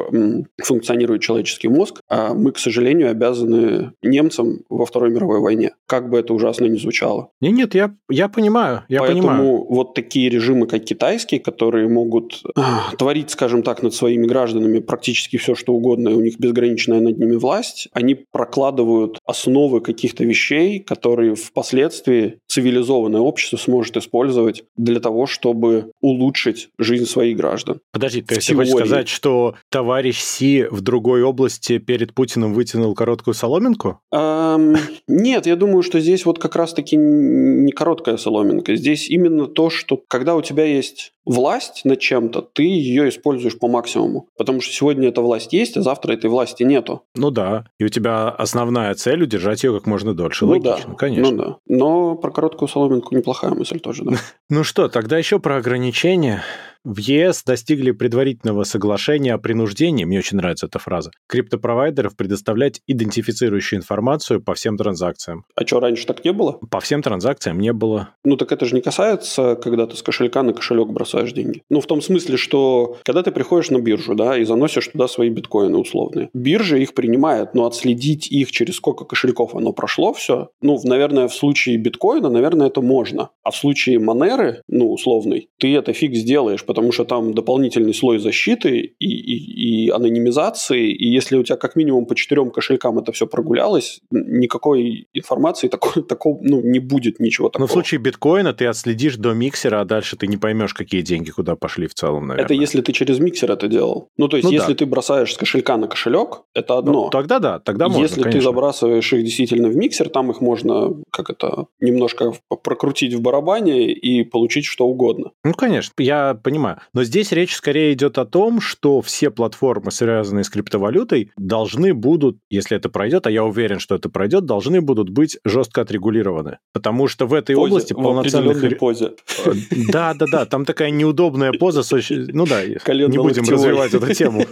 функционирует человеческий мозг, а мы, к сожалению, обязаны немцам во Второй мировой войне. Как бы это ужасно ни звучало. Нет, нет, я, я понимаю, я Поэтому понимаю. вот такие режимы, как китайские, которые могут а, творить, скажем так, над своими гражданами практически все, что угодно, и у них безграничная над ними власть, они прокладывают основы каких-то вещей, которые впоследствии цивилизованное общество сможет использовать для того, чтобы улучшить жизнь своих граждан. Подожди, ты хочешь сказать, что товарищ Си в другой области перед Путиным вытянул короткую соломинку? Эм, нет, я думаю, что здесь вот как раз-таки не короткая соломинка. Здесь именно то, что когда у тебя есть власть над чем-то, ты ее используешь по максимуму. Потому что сегодня эта власть есть, а завтра этой власти нету. Ну да. И у тебя основная цель удержать ее как можно дольше. Ну Логично, да. конечно. Ну да. Но про короткую соломинку неплохая мысль тоже, да. Ну что, тогда еще про ограничения. В ЕС достигли предварительного соглашения о принуждении, мне очень нравится эта фраза, криптопровайдеров предоставлять идентифицирующую информацию по всем транзакциям. А что, раньше так не было? По всем транзакциям не было. Ну так это же не касается, когда ты с кошелька на кошелек бросаешь деньги. Ну в том смысле, что когда ты приходишь на биржу, да, и заносишь туда свои биткоины условные, биржа их принимает, но отследить их через сколько кошельков оно прошло все, ну, наверное, в случае биткоина, наверное, это можно. А в случае Монеры, ну, условный, ты это фиг сделаешь, потому что там дополнительный слой защиты и, и, и анонимизации, и если у тебя как минимум по четырем кошелькам это все прогулялось, никакой информации такой, такого, ну, не будет ничего такого. Но в случае биткоина ты отследишь до миксера, а дальше ты не поймешь, какие деньги куда пошли в целом, наверное. Это если ты через миксер это делал. Ну, то есть, ну, если да. ты бросаешь с кошелька на кошелек, это одно. Ну, тогда да, тогда можно, Если конечно. ты забрасываешь их действительно в миксер, там их можно, как это, немножко прокрутить в барабане и получить что угодно. Ну, конечно, я понимаю понимаю. Но здесь речь скорее идет о том, что все платформы, связанные с криптовалютой, должны будут, если это пройдет, а я уверен, что это пройдет, должны будут быть жестко отрегулированы. Потому что в этой позе, области полноценных... В позе. Да, да, да, там такая неудобная поза. Ну да, не будем развивать эту тему.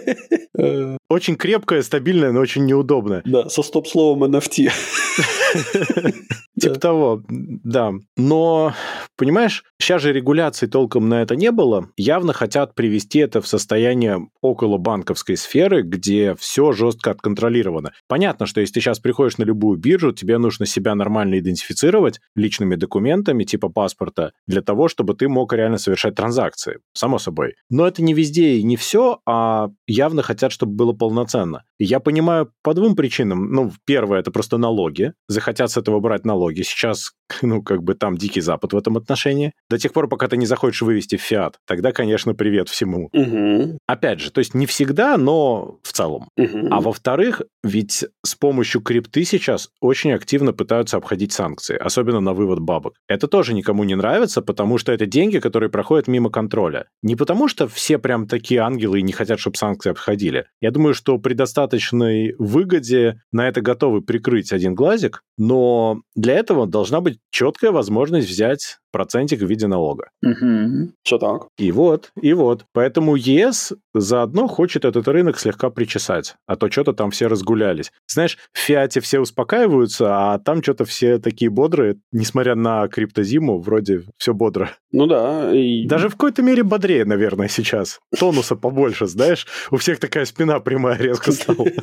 Очень крепкая, стабильная, но очень неудобная. Да, со стоп-словом NFT. Типа того, да. Но, понимаешь, сейчас же регуляции толком на это не было. Явно хотят привести это в состояние около банковской сферы, где все жестко отконтролировано. Понятно, что если ты сейчас приходишь на любую биржу, тебе нужно себя нормально идентифицировать личными документами типа паспорта для того, чтобы ты мог реально совершать транзакции. Само собой. Но это не везде и не все, а явно хотят, чтобы было полноценно. Я понимаю по двум причинам. Ну, первое, это просто налоги. Захотят с этого брать налоги. Сейчас ну, как бы там дикий запад в этом отношении. До тех пор, пока ты не захочешь вывести в фиат, тогда, конечно, привет всему. Угу. Опять же, то есть не всегда, но в целом. Угу. А во-вторых, ведь с помощью крипты сейчас очень активно пытаются обходить санкции, особенно на вывод бабок. Это тоже никому не нравится, потому что это деньги, которые проходят мимо контроля. Не потому что все прям такие ангелы и не хотят, чтобы санкции обходили. Я думаю, что при достаточной выгоде на это готовы прикрыть один глазик, но для этого должна быть четкая возможность взять процентик в виде налога. Угу. Все так. И вот, и вот. Поэтому ЕС заодно хочет этот рынок слегка причесать, а то что-то там все разгулялись. Знаешь, в Фиате все успокаиваются, а там что-то все такие бодрые, несмотря на криптозиму, вроде все бодро. Ну да. И... Даже в какой-то мере бодрее, наверное, сейчас. Тонуса побольше, знаешь, у всех такая спина прямая резко стала.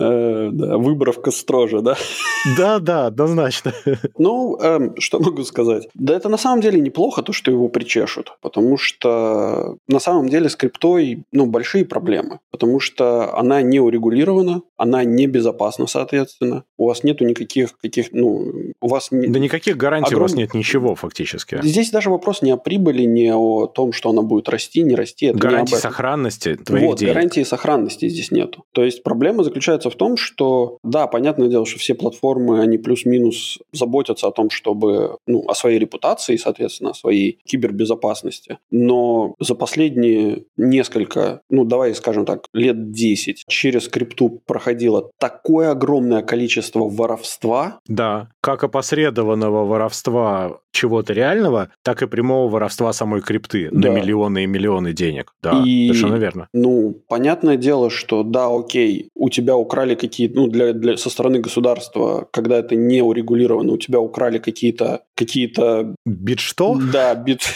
Э, да, выбровка строже, да? Да, да, однозначно. Ну, эм, что могу сказать? Да это на самом деле неплохо, то, что его причешут, потому что на самом деле с криптой, ну, большие проблемы, потому что она не урегулирована, она небезопасна, соответственно. У вас нету никаких, каких, ну, у вас... Не... Да никаких гарантий Огром... у вас нет ничего фактически. Здесь даже вопрос не о прибыли, не о том, что она будет расти, не расти. Это гарантии сохранности твоих вот, денег. гарантии сохранности здесь нету. То есть проблема заключается в том, что, да, понятное дело, что все платформы, они плюс-минус заботятся о том, чтобы, ну, о своей репутации, соответственно, о своей кибербезопасности. Но за последние несколько, ну, давай скажем так, лет 10 через крипту проходило такое огромное количество воровства. Да, как опосредованного воровства чего-то реального, так и прямого воровства самой крипты да. на миллионы и миллионы денег. Да, и, совершенно верно. Ну, понятное дело, что да, окей, у тебя украли какие-то, ну, для, для, со стороны государства, когда это не урегулировано, у тебя украли какие-то какие-то... Бит что? Да, бит...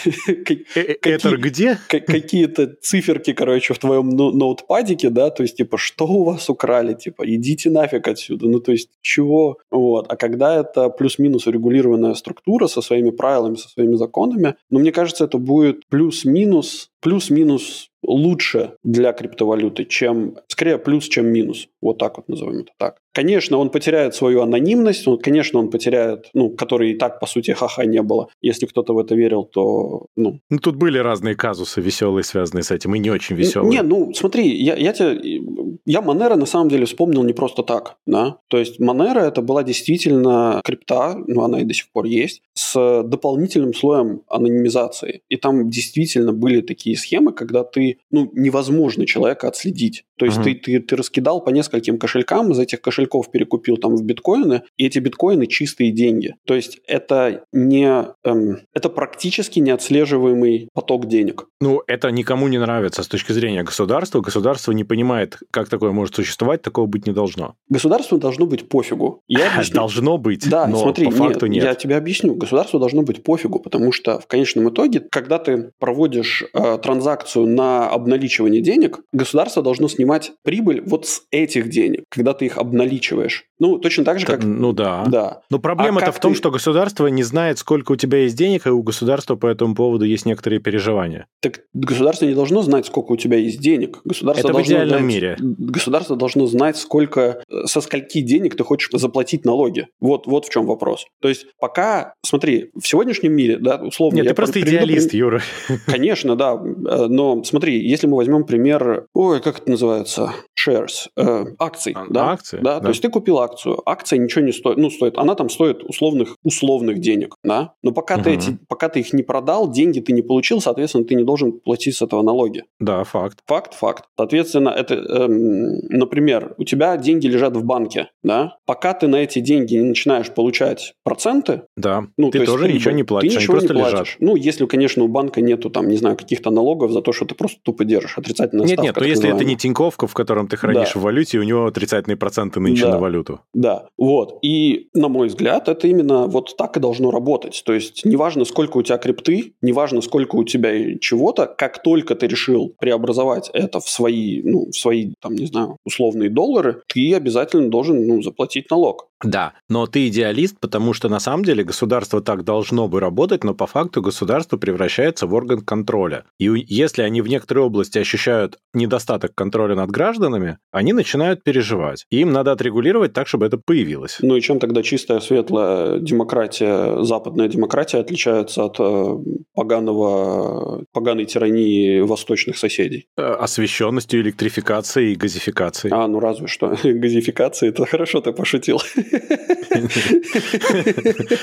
Э, это где? Какие-то циферки, короче, в твоем ноутпадике, да, то есть, типа, что у вас украли? Типа, идите нафиг отсюда. Ну, то есть, чего? Вот. А когда это плюс-минус урегулированная структура со своими правилами, со своими законами, ну, мне кажется, это будет плюс-минус плюс-минус лучше для криптовалюты, чем, скорее, плюс, чем минус. Вот так вот назовем это так. Конечно, он потеряет свою анонимность, он, конечно, он потеряет, ну, который и так, по сути, ха-ха не было. Если кто-то в это верил, то, ну... Ну, тут были разные казусы веселые, связанные с этим, и не очень веселые. Не, ну, смотри, я, я тебе... Я Монера, на самом деле, вспомнил не просто так, да. То есть Монера это была действительно крипта, ну, она и до сих пор есть, с дополнительным слоем анонимизации. И там действительно были такие схемы, когда ты, ну, невозможно человека отследить. То есть uh-huh. ты, ты, ты раскидал по нескольким кошелькам, из этих кошельков перекупил там в биткоины, и эти биткоины чистые деньги. То есть это не... Эм, это практически неотслеживаемый поток денег. Ну, это никому не нравится с точки зрения государства. Государство не понимает, как такое может существовать, такого быть не должно. Государству должно быть пофигу. Я объясню. Должно быть, да, но смотри, по факту нет, нет. Я тебе объясню. Государству должно быть пофигу, потому что в конечном итоге, когда ты проводишь э, транзакцию на обналичивание денег, государство должно снимать прибыль вот с этих денег, когда ты их обналичиваешь. Ну, точно так же, как... Ну да. Да. Но проблема-то а в том, ты... что государство не знает, сколько у тебя есть денег, и у государства по этому поводу есть некоторые переживания. Так государство не должно знать, сколько у тебя есть денег. Государство Это должно в идеальном знать... мире. Государство должно знать, сколько, со скольки денег ты хочешь заплатить налоги. Вот, вот в чем вопрос. То есть пока, смотри, в сегодняшнем мире, да, условно... Нет, ты просто идеалист, прим... Юра. Конечно, да. Э, но смотри, если мы возьмем пример... Ой, как это называется? Shares. Э, акций. А, да? Акции? Да, да, то есть ты купил акцию. Акция ничего не стоит. Ну, стоит. Она там стоит условных, условных денег, да? Но пока, угу. ты эти, пока ты их не продал, деньги ты не получил, соответственно, ты не должен платить с этого налоги. Да, факт. Факт, факт. Соответственно, это, эм, например, у тебя деньги лежат в банке, да? Пока ты на эти деньги не начинаешь получать проценты, да, ну, ты то тоже есть, ничего не платишь, ты ничего они просто не платишь. лежат. Ну, если, конечно, у банка нету там, не знаю, каких-то налогов за то, что ты просто тупо держишь, отрицательная нет, ставка. Нет, нет, но если называемая. это не Тиньковка, в котором ты хранишь да. в валюте, и у него отрицательные проценты нынче да. на валюту. Да, вот. И, на мой взгляд, это именно вот так и должно работать. То есть, неважно, сколько у тебя крипты, неважно, сколько у тебя чего-то, как только ты решил преобразовать это в свои, ну, в свои, там, не знаю, условные доллары, ты обязательно должен, ну, заплатить налог. Да, но ты идеалист, потому что на самом деле государство так должно бы работать, но по факту государство превращается в орган контроля. И если они в некоторой области ощущают недостаток контроля над гражданами, они начинают переживать. И им надо отрегулировать так, чтобы это появилось. Ну и чем тогда чистая, светлая демократия, западная демократия отличается от э, поганого, поганой тирании восточных соседей? Э, освещенностью, электрификацией и газификацией. А, ну разве что. Газификация, это хорошо ты пошутил.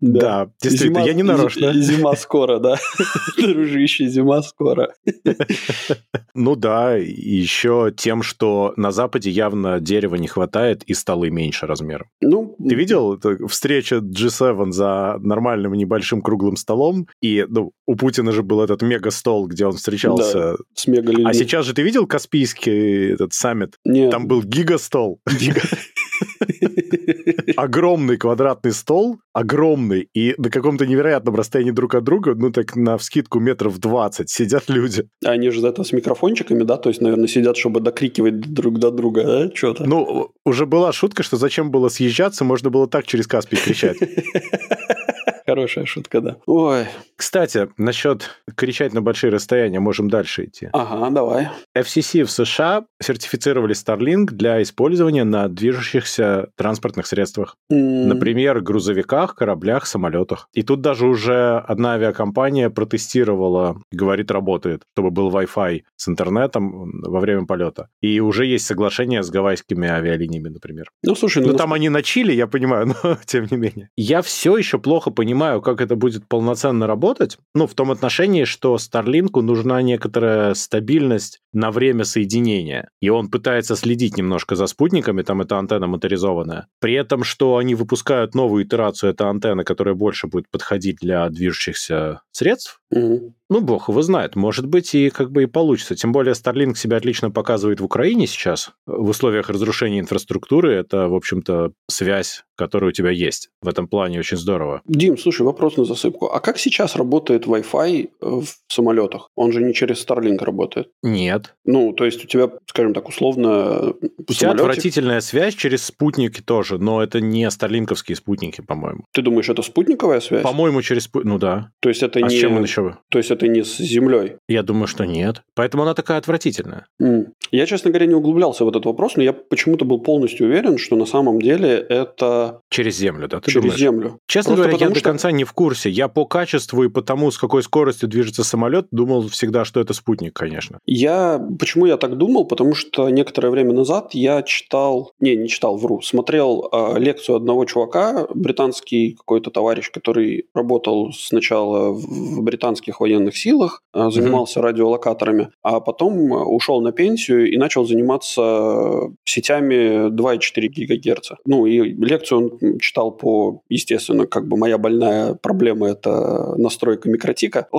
Да, действительно, я не нарочно. Зима скоро, да. Дружище, зима скоро. Ну да, еще тем, что на Западе явно дерева не хватает и столы меньше размером. Ну, Ты видел встреча G7 за нормальным небольшим круглым столом, и ну, у Путина же был этот мега-стол, где он встречался. Да, с мега А сейчас же ты видел Каспийский этот саммит? Нет. Там был гигастол. Гига... Огромный квадратный стол, огромный, и на каком-то невероятном расстоянии друг от друга, ну так на вскидку метров 20 сидят люди. Они же это с микрофончиками, да? То есть, наверное, сидят, чтобы докрикивать друг до друга, да? Что-то. Ну, уже была шутка, что зачем было съезжаться, можно было так через Каспий кричать. Хорошая шутка, да. Ой. Кстати, насчет кричать на большие расстояния, можем дальше идти. Ага, давай. FCC в США сертифицировали Starlink для использования на движущихся транспортных средствах. Mm. Например, грузовиках, кораблях, самолетах. И тут даже уже одна авиакомпания протестировала, говорит, работает, чтобы был Wi-Fi с интернетом во время полета. И уже есть соглашение с гавайскими авиалиниями, например. Ну, слушай, ну... ну там они на Чили, я понимаю, но тем не менее. Я все еще плохо понимаю, понимаю, как это будет полноценно работать. Ну, в том отношении, что Starlink нужна некоторая стабильность на время соединения. И он пытается следить немножко за спутниками, там эта антенна моторизованная. При этом, что они выпускают новую итерацию, это антенна, которая больше будет подходить для движущихся средств. Угу. Ну, бог его знает. Может быть, и как бы и получится. Тем более, Starlink себя отлично показывает в Украине сейчас. В условиях разрушения инфраструктуры это, в общем-то, связь, которая у тебя есть. В этом плане очень здорово. Дим, слушай, вопрос на засыпку. А как сейчас работает Wi-Fi в самолетах? Он же не через Starlink работает. Нет. Ну, то есть у тебя, скажем так, условно... У тебя отвратительная связь через спутники тоже, но это не старлинковские спутники, по-моему. Ты думаешь, это спутниковая связь? По-моему, через... Ну да. То есть это а не... с чем он еще? То есть это не с Землей? Я думаю, что нет. Поэтому она такая отвратительная. Mm. Я, честно говоря, не углублялся в этот вопрос, но я почему-то был полностью уверен, что на самом деле это... Через Землю, да? Ты через думаешь? Землю. Честно Просто говоря, я что... до конца не в курсе. Я по качеству и по тому, с какой скоростью движется самолет, думал всегда, что это спутник, конечно. Я... Почему я так думал? Потому что некоторое время назад я читал... Не, не читал, вру. Смотрел э, лекцию одного чувака, британский какой-то товарищ, который работал сначала в британских военных силах, э, занимался mm-hmm. радиолокаторами, а потом ушел на пенсию и начал заниматься сетями 2,4 ГГц. Ну, и лекцию он читал по, естественно, как бы моя больная проблема – это настройка микротика.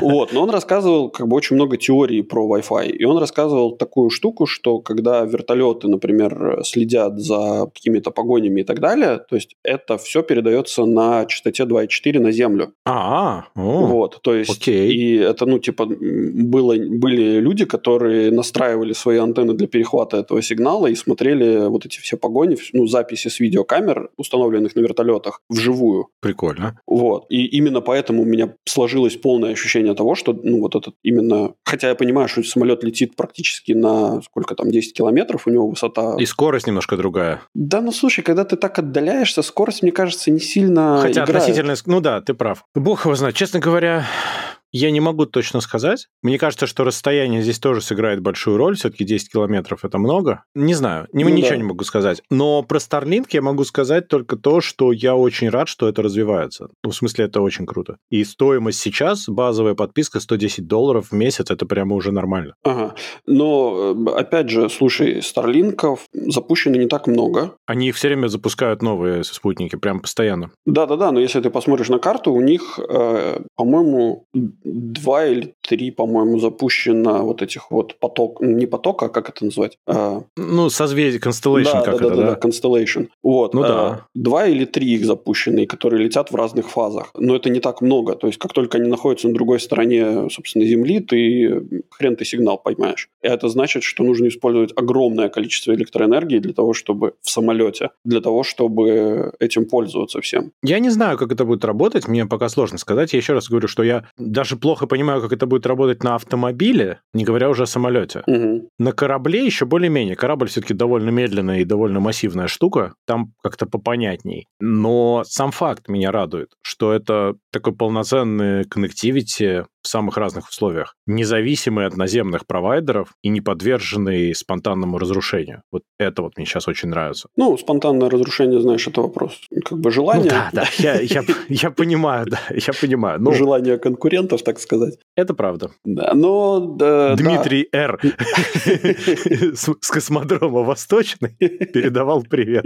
Вот, но он рассказывал как бы очень много теорий про Wi-Fi. И он рассказывал такую штуку, что когда вертолеты, например, следят за какими-то погонями и так далее, то есть это все передается на частоте 2,4 на Землю. А, вот, то есть и это, ну, типа, было, были люди, которые настраивали свои антенны для перехвата этого сигнала и смотрели вот эти все погони, ну, записи с видеокамер, установленных на вертолетах, вживую. Прикольно. Вот. И именно поэтому у меня сложилось полное ощущение того, что, ну, вот этот именно... Хотя я понимаю, что самолет летит практически на, сколько там, 10 километров, у него высота... И скорость немножко другая. Да, ну, слушай, когда ты так отдаляешься, скорость, мне кажется, не сильно Хотя играет. относительно... Ну да, ты прав. Бог его знает. Честно говоря, я не могу точно сказать. Мне кажется, что расстояние здесь тоже сыграет большую роль. Все-таки 10 километров это много. Не знаю, ну, ничего да. не могу сказать. Но про Starlink я могу сказать только то, что я очень рад, что это развивается. Ну, в смысле, это очень круто. И стоимость сейчас, базовая подписка 110 долларов в месяц, это прямо уже нормально. Ага. Но, э, опять же, слушай, Старлинков запущено не так много. Они их все время запускают новые спутники, прям постоянно. Да-да-да, но если ты посмотришь на карту, у них, э, по-моему, два или три, по-моему, запущено вот этих вот поток, не поток, а как это назвать? А... Ну, созвездие, Constellation да, как да, это, да? Да, да, Constellation. Вот. Ну а, да. Два или три их запущенные, которые летят в разных фазах. Но это не так много. То есть, как только они находятся на другой стороне, собственно, Земли, ты хрен ты сигнал поймаешь. И это значит, что нужно использовать огромное количество электроэнергии для того, чтобы в самолете, для того, чтобы этим пользоваться всем. Я не знаю, как это будет работать, мне пока сложно сказать. Я еще раз говорю, что я даже плохо понимаю, как это будет работать на автомобиле, не говоря уже о самолете. Угу. На корабле еще более-менее. Корабль все-таки довольно медленная и довольно массивная штука, там как-то попонятней. Но сам факт меня радует, что это такой полноценный коннективити в самых разных условиях, независимый от наземных провайдеров и не подверженный спонтанному разрушению. Вот это вот мне сейчас очень нравится. Ну, спонтанное разрушение, знаешь, это вопрос как бы желания. Ну, да, да, я, я, я понимаю, да, я понимаю. Ну, Желание конкурентов, так сказать. Это правда. Да, но... Да, Дмитрий да. Р. с космодрома Восточный передавал привет.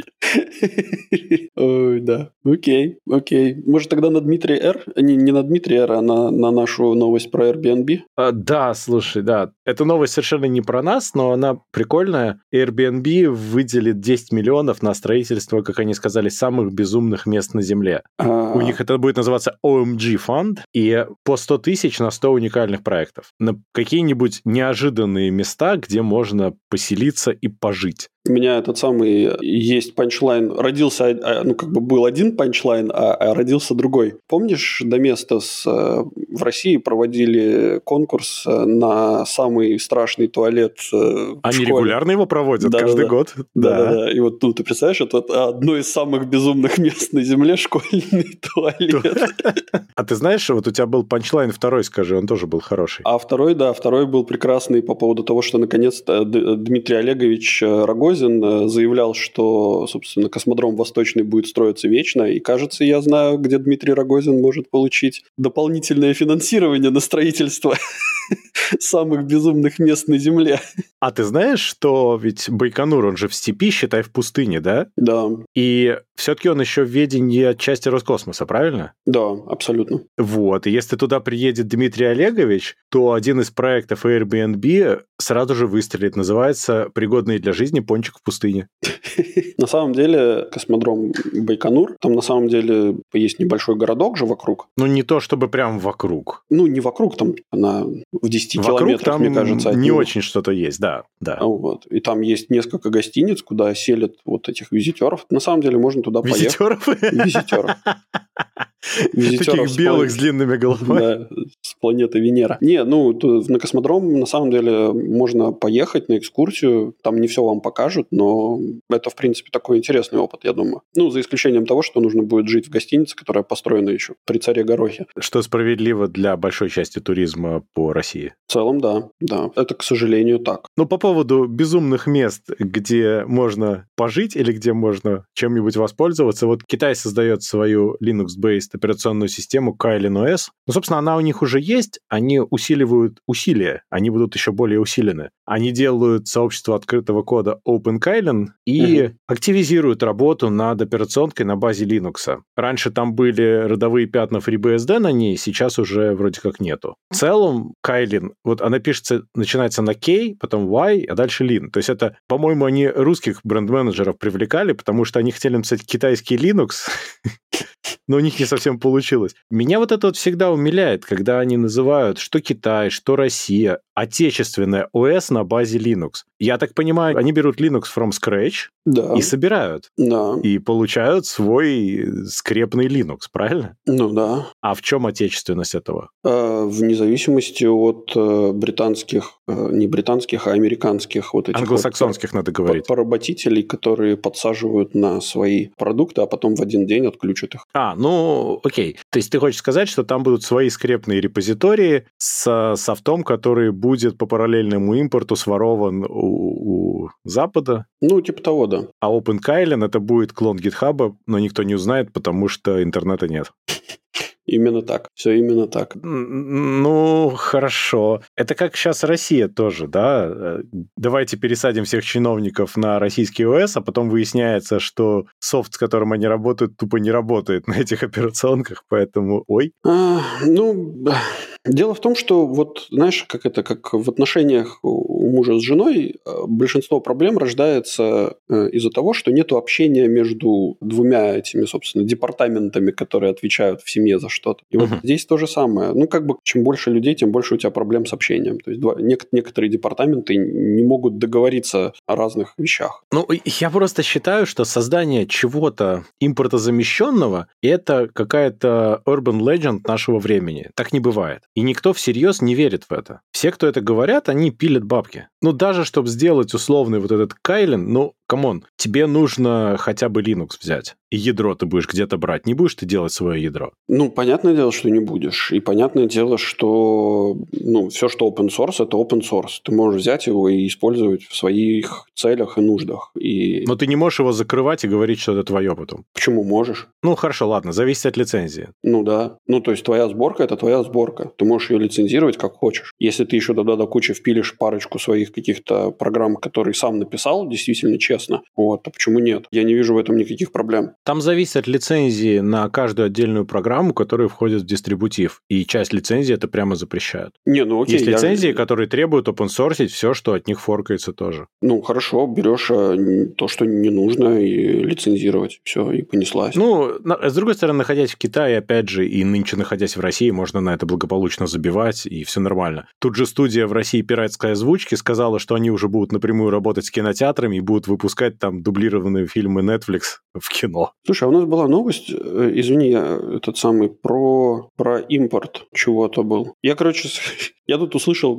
Ой, да. Окей, окей. Может, тогда на Дмитрия Р? Не, не на Дмитрия Р, а на, на нашу новость про Airbnb? А, да, слушай, да. Эта новость совершенно не про нас, но она прикольная. Airbnb выделит 10 миллионов на строительство, как они сказали, самых безумных мест на Земле. А... У них это будет называться OMG фонд, и по 100 тысяч на 100 уникальных проектов. На какие-нибудь неожиданные места, где можно поселиться и пожить. У меня этот самый есть панчлайн. Родился, а, ну, как бы был один панчлайн, а, а родился другой. Помнишь, до места с, э, в России проводили конкурс э, на самый страшный туалет э, Они регулярно его проводят да, каждый да, год? Да. да, да. И вот тут, ты представляешь, это одно из самых безумных мест на Земле – школьный туалет. А ты знаешь, вот у тебя был панчлайн второй, скажи, он тоже был хороший. А второй, да, второй был прекрасный по поводу того, что наконец-то Дмитрий Олегович Рогозин Рогозин э, заявлял, что, собственно, космодром Восточный будет строиться вечно, и, кажется, я знаю, где Дмитрий Рогозин может получить дополнительное финансирование на строительство самых безумных мест на Земле. А ты знаешь, что ведь Байконур, он же в степи, считай, в пустыне, да? Да. И все-таки он еще в ведении части Роскосмоса, правильно? Да, абсолютно. Вот, и если туда приедет Дмитрий Олегович, то один из проектов Airbnb сразу же выстрелит. Называется «Пригодный для жизни пончик в пустыне». На самом деле, космодром Байконур, там на самом деле есть небольшой городок же вокруг. Ну, не то чтобы прям вокруг. Ну, не вокруг, там на в 10 вокруг километрах, там мне кажется. не очень что-то есть, да, да. Вот. И там есть несколько гостиниц, куда селят вот этих визитеров. На самом деле можно туда визитеров? поехать. Визитеров? Визитеров Таких белых с длинными головами. Да, с планеты Венера. Не, ну, на космодром на самом деле можно поехать на экскурсию. Там не все вам покажут, но это, в принципе, такой интересный опыт, я думаю. Ну, за исключением того, что нужно будет жить в гостинице, которая построена еще при царе Горохе. Что справедливо для большой части туризма по России. В целом, да. Да, это, к сожалению, так. Ну, по поводу безумных мест, где можно пожить или где можно чем-нибудь воспользоваться, вот Китай создает свою Linux-based операционную систему Kylin OS. Ну, собственно, она у них уже есть, они усиливают усилия, они будут еще более усилены. Они делают сообщество открытого кода OpenKylin и угу. активизируют работу над операционкой на базе Linux. Раньше там были родовые пятна FreeBSD на ней, сейчас уже вроде как нету. В целом, Kylin, вот она пишется, начинается на K, потом Y, а дальше Lin. То есть это, по-моему, они русских бренд-менеджеров привлекали, потому что они хотели написать китайский Linux, но у них не совсем получилось. Меня вот это вот всегда умиляет, когда они называют что Китай, что Россия, отечественная ОС на базе Linux. Я так понимаю, они берут Linux from scratch да. и собирают. Да. И получают свой скрепный Linux, правильно? Ну да. А в чем отечественность этого? Э, в зависимости от э, британских, э, не британских, а американских вот этих Англосаксонских, вот, надо говорить. Поработителей, которые подсаживают на свои продукты, а потом в один день отключат их. А, ну, окей. То есть ты хочешь сказать, что там будут свои скрепные репозитории с софтом, который будет по параллельному импорту сворован у, у Запада? Ну, типа того, да. А OpenKylin это будет клон GitHub, но никто не узнает, потому что интернета нет. Именно так. Все именно так. Ну, хорошо. Это как сейчас Россия тоже, да? Э, давайте пересадим всех чиновников на российский ОС, а потом выясняется, что софт, с которым они работают, тупо не работает на этих операционках, поэтому ой. А, ну, Дело в том, что вот, знаешь, как это, как в отношениях у мужа с женой, э, большинство проблем рождается э, из-за того, что нет общения между двумя этими, собственно, департаментами, которые отвечают в семье за что-то. И вот uh-huh. здесь то же самое. Ну, как бы, чем больше людей, тем больше у тебя проблем с общением. То есть два, нек- некоторые департаменты не могут договориться о разных вещах. Ну, я просто считаю, что создание чего-то импортозамещенного – это какая-то urban legend нашего времени. Так не бывает. И никто всерьез не верит в это. Все, кто это говорят, они пилят бабки. Ну, даже чтобы сделать условный вот этот Kylin, ну, come on, тебе нужно хотя бы Linux взять. И ядро ты будешь где-то брать. Не будешь ты делать свое ядро? Ну, понятное дело, что не будешь. И понятное дело, что ну, все, что open source, это open source. Ты можешь взять его и использовать в своих целях и нуждах. И... Но ты не можешь его закрывать и говорить, что это твое потом. Почему можешь? Ну, хорошо, ладно, зависит от лицензии. Ну да. Ну, то есть твоя сборка – это твоя сборка. Ты можешь ее лицензировать как хочешь. Если ты еще тогда до кучи впилишь парочку своих каких-то программ, которые сам написал, действительно честно, вот, то почему нет? Я не вижу в этом никаких проблем. Там зависит от лицензии на каждую отдельную программу, которая входит в дистрибутив. И часть лицензии это прямо запрещают. Не, ну окей. Есть лицензии, я... которые требуют source все, что от них форкается тоже. Ну, хорошо, берешь э, то, что не нужно, и лицензировать. Все, и понеслась. Ну, с другой стороны, находясь в Китае, опять же, и нынче находясь в России, можно на это благополучно забивать, и все нормально. Тут же студия в России пиратской озвучки сказала, что они уже будут напрямую работать с кинотеатрами и будут выпускать там дублированные фильмы Netflix в кино. Слушай, а у нас была новость, э, извини, я этот самый, про, про импорт чего-то был. Я, короче, я тут услышал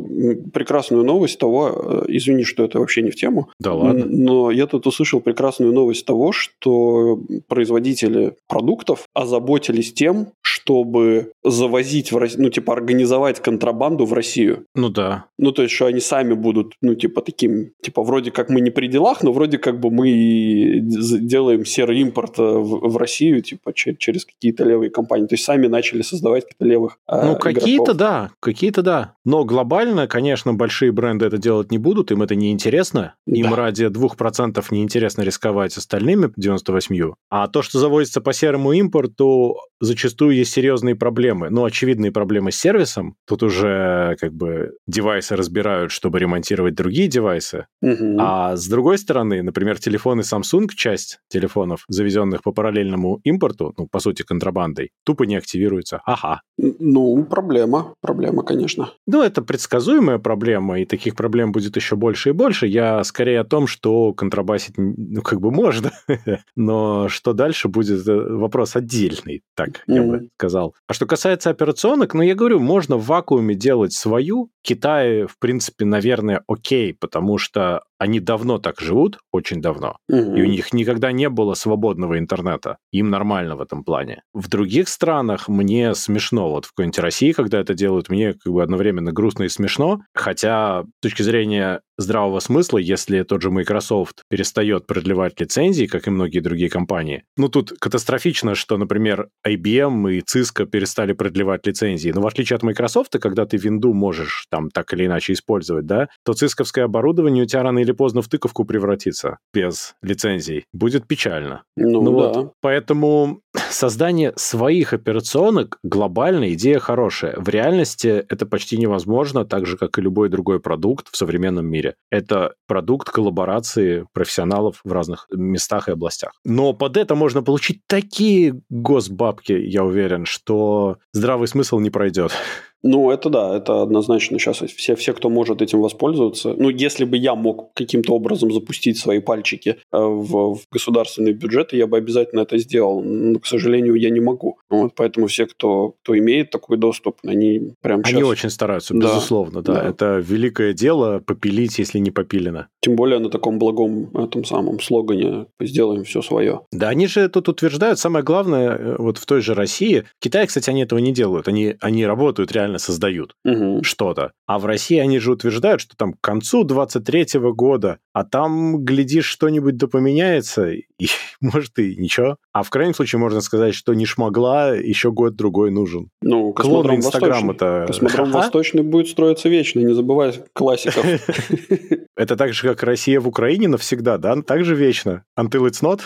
прекрасную новость того, э, извини, что это вообще не в тему. Да ладно. Но я тут услышал прекрасную новость того, что производители продуктов озаботились тем, чтобы завозить в Россию, ну, типа, организовать контрабанду в Россию. Ну да. Ну, то есть, что они сами будут, ну, типа, таким, типа, вроде как мы не при делах, но вроде как бы мы делаем серый импорт э, в, в Россию, типа, через какие-то левые компании. То есть, сами начали создавать каких-то левых э, Ну, какие-то да, какие-то да. Но глобально, конечно, большие бренды это делать не будут, им это не интересно. Им да. ради 2% не интересно рисковать остальными 98. А то, что заводится по серому импорту, зачастую есть серьезные проблемы. Ну, очевидные проблемы с сервисом. Тут уже как бы девайсы разбирают, чтобы ремонтировать другие девайсы. Угу. А с другой стороны, например, телефоны Samsung, часть телефонов, завезенных по параллельному импорту, ну, по сути, контрабандой, тупо не активируются. Ага. Ну, проблема. Проблема, конечно. Ну, это предсказуемая проблема, и таких проблем будет еще больше и больше. Я скорее о том, что контрабасить, ну, как бы можно, но что дальше будет э, вопрос отдельный, так я бы сказал. А что касается операционок, ну, я говорю, можно в вакууме делать свою. Китай, в принципе, наверное, окей, потому что они давно так живут, очень давно, угу. и у них никогда не было свободного интернета. Им нормально в этом плане. В других странах мне смешно. Вот в какой-нибудь России, когда это делают, мне как бы одновременно грустно и смешно. Хотя, с точки зрения здравого смысла, если тот же Microsoft перестает продлевать лицензии, как и многие другие компании. Ну, тут катастрофично, что, например, IBM и Cisco перестали продлевать лицензии. Но в отличие от Microsoft, когда ты винду можешь там так или иначе использовать, да, то цисковское оборудование у тебя рано или поздно в тыковку превратится без лицензий. Будет печально. Ну, ну да. Вот, поэтому создание своих операционок глобальная идея хорошая. В реальности это почти невозможно, так же, как и любой другой продукт в современном мире. Это продукт коллаборации профессионалов в разных местах и областях. Но под это можно получить такие госбабки, я уверен, что здравый смысл не пройдет. Ну, это да, это однозначно сейчас все, все, кто может этим воспользоваться. Ну, если бы я мог каким-то образом запустить свои пальчики э, в, в государственный бюджет, я бы обязательно это сделал. Но, к сожалению, я не могу. Вот, поэтому все, кто, кто имеет такой доступ, они прям сейчас... Они очень стараются, да, безусловно, да. да. Это великое дело попилить, если не попилено. Тем более на таком благом этом самом слогане «сделаем все свое». Да, они же тут утверждают, самое главное, э, вот в той же России, в Китае, кстати, они этого не делают. Они, они работают реально реально создают угу. что-то. А в России они же утверждают, что там к концу 23 года, а там, глядишь, что-нибудь да поменяется, и может и ничего. А в крайнем случае можно сказать, что не шмогла, еще год-другой нужен. Ну, Клон Инстаграма-то... Космодром Восточный будет строиться вечно, не забывай классиков. Это так же, как Россия в Украине навсегда, да? Так же вечно. Until it's not?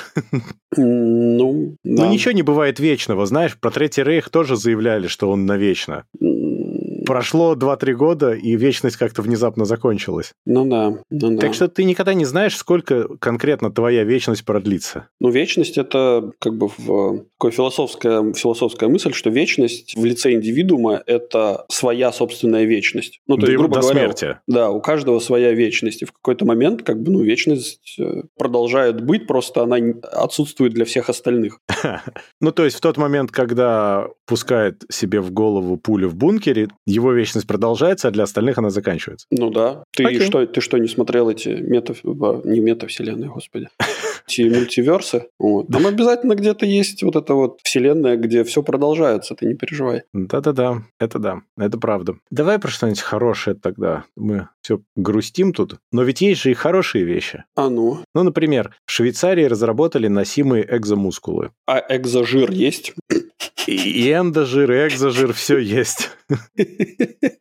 Ну, Ну, ничего не бывает вечного, знаешь, про Третий Рейх тоже заявляли, что он навечно. Прошло 2-3 года, и вечность как-то внезапно закончилась. Ну да, ну да. Так что ты никогда не знаешь, сколько конкретно твоя вечность продлится. Ну, вечность — это как бы в, такая философская, философская мысль, что вечность в лице индивидуума — это своя собственная вечность. Ну, то Да есть, грубо до говоря, смерти. Да, у каждого своя вечность. И в какой-то момент, как бы, ну, вечность э, продолжает быть, просто она отсутствует для всех остальных. Ну, то есть в тот момент, когда пускает себе в голову пулю в бункере, его вечность продолжается, а для остальных она заканчивается. Ну да. Ты Окей. что, ты что, не смотрел эти мета... Не метавселенные, господи. Эти мультиверсы? Вот. Там обязательно где-то есть вот эта вот вселенная, где все продолжается, ты не переживай. Да-да-да, это да, это правда. Давай про что-нибудь хорошее тогда. Мы все грустим тут, но ведь есть же и хорошие вещи. А ну. Ну, например, в Швейцарии разработали носимые экзомускулы. А экзожир есть? И эндожир, и экзожир, все есть.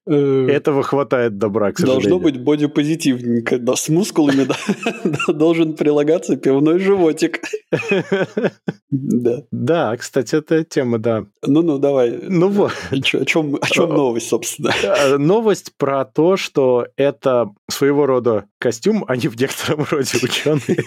Этого хватает добра, к сожалению. Должно быть бодипозитивненько. Да, с мускулами да, должен прилагаться пивной животик. Да. Да, кстати, это тема, да. Ну-ну, давай. Ну вот. О чем, о чем новость, собственно? Э, Новость про то, что это своего рода костюм, а не в некотором роде ученый.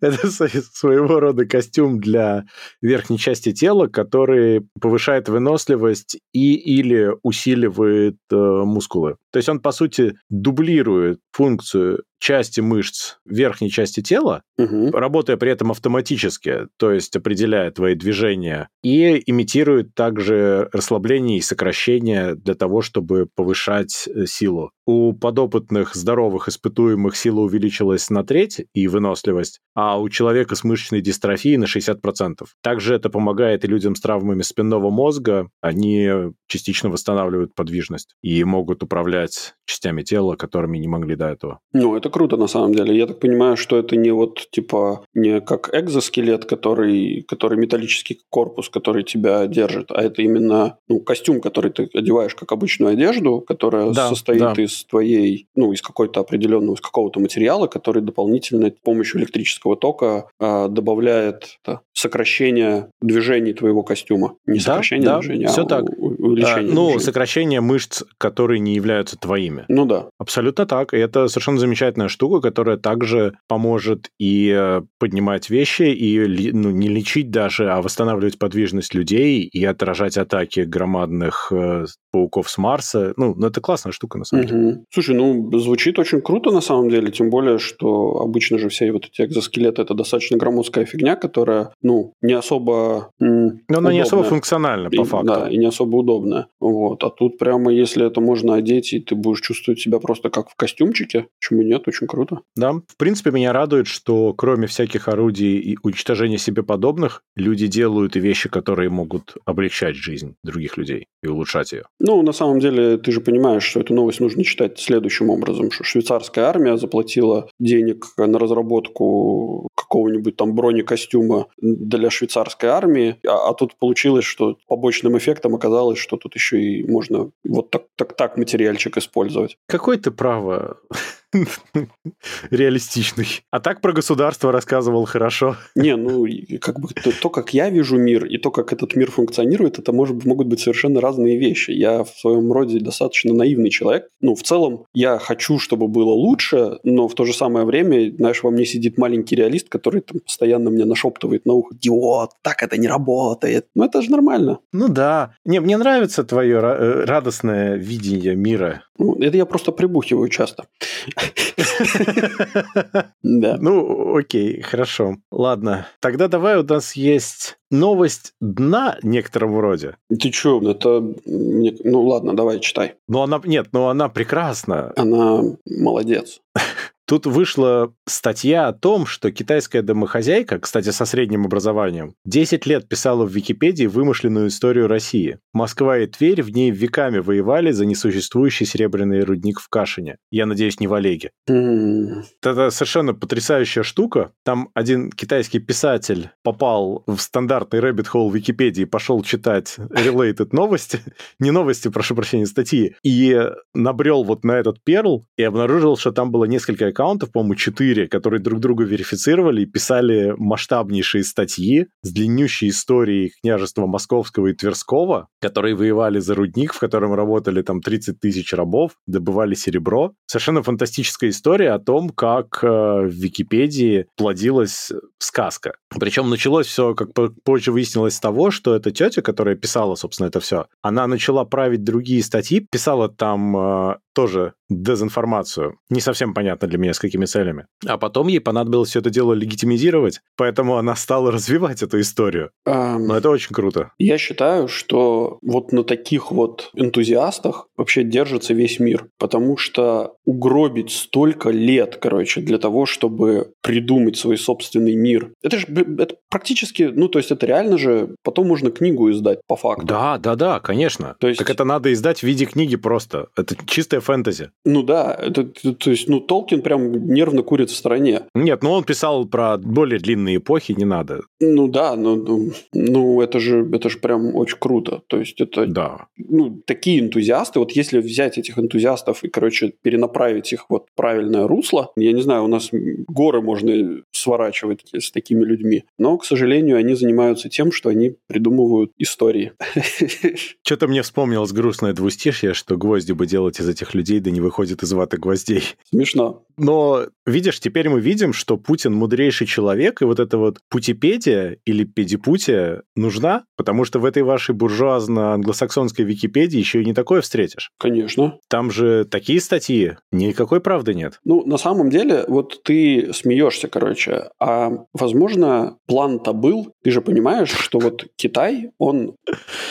Это своего рода костюм для верхней части тела, который повышает выносливость и или усиливает э, мускулы. То есть он, по сути, дублирует функцию части мышц верхней части тела, мгм. работая при этом автоматически, то есть определяя твои движения, и имитирует также расслабление и сокращение для того, чтобы повышать э, силу. У подопытных здоровых испытуемых сила увеличилась на треть и выносливость, а у человека с мышечной дистрофией на 60%. Также это помогает и людям с травмами спинного мозга, они частично восстанавливают подвижность и могут управлять частями тела, которыми не могли до этого. Ну, это круто на самом деле. Я так понимаю, что это не вот типа не как экзоскелет, который, который металлический корпус, который тебя держит, а это именно ну, костюм, который ты одеваешь как обычную одежду, которая Да, состоит да. из твоей, ну, из какой-то определенного, из какого-то материала, который дополнительно с помощью электрического тока а, добавляет это, сокращение движений твоего костюма. Не Да, сокращение да, движения, всё а так. у- увеличение А, ну, движений. сокращение мышц, которые не являются твоими. Ну да. Абсолютно так. И это совершенно замечательная штука, которая также поможет и э, поднимать вещи, и ну, не лечить даже, а восстанавливать подвижность людей и отражать атаки громадных э, пауков с Марса. Ну, ну, это классная штука, на самом деле. Мгм. Слушай, ну, звучит очень круто на самом деле, тем более, что обычно же все вот эти экзоскелеты – это достаточно громоздкая фигня, которая, ну, не особо м, Но она не особо функциональна, И- по факту. Да, и не особо удобная. Вот. А тут прямо, если это можно одеть, и ты будешь чувствовать себя просто как в костюмчике, почему нет, очень круто. Да, в принципе, меня радует, что кроме всяких орудий и уничтожения себе подобных, люди делают и вещи, которые могут облегчать жизнь других людей и улучшать ее. Ну, на самом деле, ты же понимаешь, что эту новость нужно читать следующим образом, что швейцарская армия заплатила денег на разработку какого-нибудь там бронекостюма для швейцарской армии, а, а тут получилось, что побочным эффектом оказалось, что тут еще и можно вот так, так, так материальчик использовать. Какой ты право реалистичный. А так про государство рассказывал хорошо. Не, ну, как бы то, то, как я вижу мир, и то, как этот мир функционирует, это может, могут быть совершенно разные вещи. Я в своем роде достаточно наивный человек. Ну, в целом, я хочу, чтобы было лучше, но в то же самое время, знаешь, во мне сидит маленький реалист, который там постоянно мне нашептывает на ухо, идиот, так это не работает. Ну, это же нормально. Ну да. Не, мне нравится твое э, радостное видение мира. Ну, это я просто прибухиваю часто. Да. Ну, окей, хорошо. Ладно. Тогда давай у нас есть новость дна некотором роде. Ты чё, это... мне- Ну, ладно, давай, читай. Но она... Нет, но она прекрасна. Она молодец. Тут вышла статья о том, что китайская домохозяйка, кстати, со средним образованием, 10 лет писала в Википедии вымышленную историю России. Москва и Тверь в ней веками воевали за несуществующий серебряный рудник в Кашине. Я надеюсь, не в Олеге. М, Это совершенно потрясающая штука. Там один китайский писатель попал в стандартный rabbit hole Википедии, пошел читать related новости, не новости, прошу прощения, статьи, и набрел вот на этот перл и обнаружил, что там было несколько аккаунтов, по-моему, четыре, которые друг друга верифицировали и писали масштабнейшие статьи с длиннющей историей княжества Московского и Тверского, которые воевали за рудник, в котором работали там 30 тысяч рабов, добывали серебро. Совершенно фантастическая история о том, как э, в Википедии плодилась сказка. Причем началось все, как позже выяснилось, с того, что эта тетя, которая писала, собственно, это все, она начала править другие статьи, писала там э, тоже дезинформацию. Не совсем понятно для меня, с какими целями. А потом ей понадобилось все это дело легитимизировать, поэтому она стала развивать эту историю. Um, Но это очень круто. Я считаю, что вот на таких вот энтузиастах вообще держится весь мир, потому что угробить столько лет, короче, для того, чтобы придумать свой собственный мир. Это же это практически, ну, то есть это реально же, потом можно книгу издать по факту. Да, да, да, конечно. То есть... Так это надо издать в виде книги просто. Это чистая фэнтези. Ну да, это, то есть, ну, Толкин прям нервно курит в стороне. Нет, ну он писал про более длинные эпохи, не надо. Ну да, ну, ну, ну это же, это же прям очень круто. То есть это, да. ну, такие энтузиасты, вот если взять этих энтузиастов и, короче, перенаправить их вот правильное русло, я не знаю, у нас горы можно сворачивать с такими людьми, но, к сожалению, они занимаются тем, что они придумывают истории. Что-то мне вспомнилось грустное двустишье, что гвозди бы делать из этих людей, да не выходит из ваты гвоздей. Смешно. Но, видишь, теперь мы видим, что Путин мудрейший человек, и вот эта вот путипедия или педипутия нужна, потому что в этой вашей буржуазно-англосаксонской Википедии еще и не такое встретишь. Конечно. Там же такие статьи, никакой правды нет. Ну, на самом деле, вот ты смеешься, короче, а, возможно, план-то был, ты же понимаешь, что вот Китай, он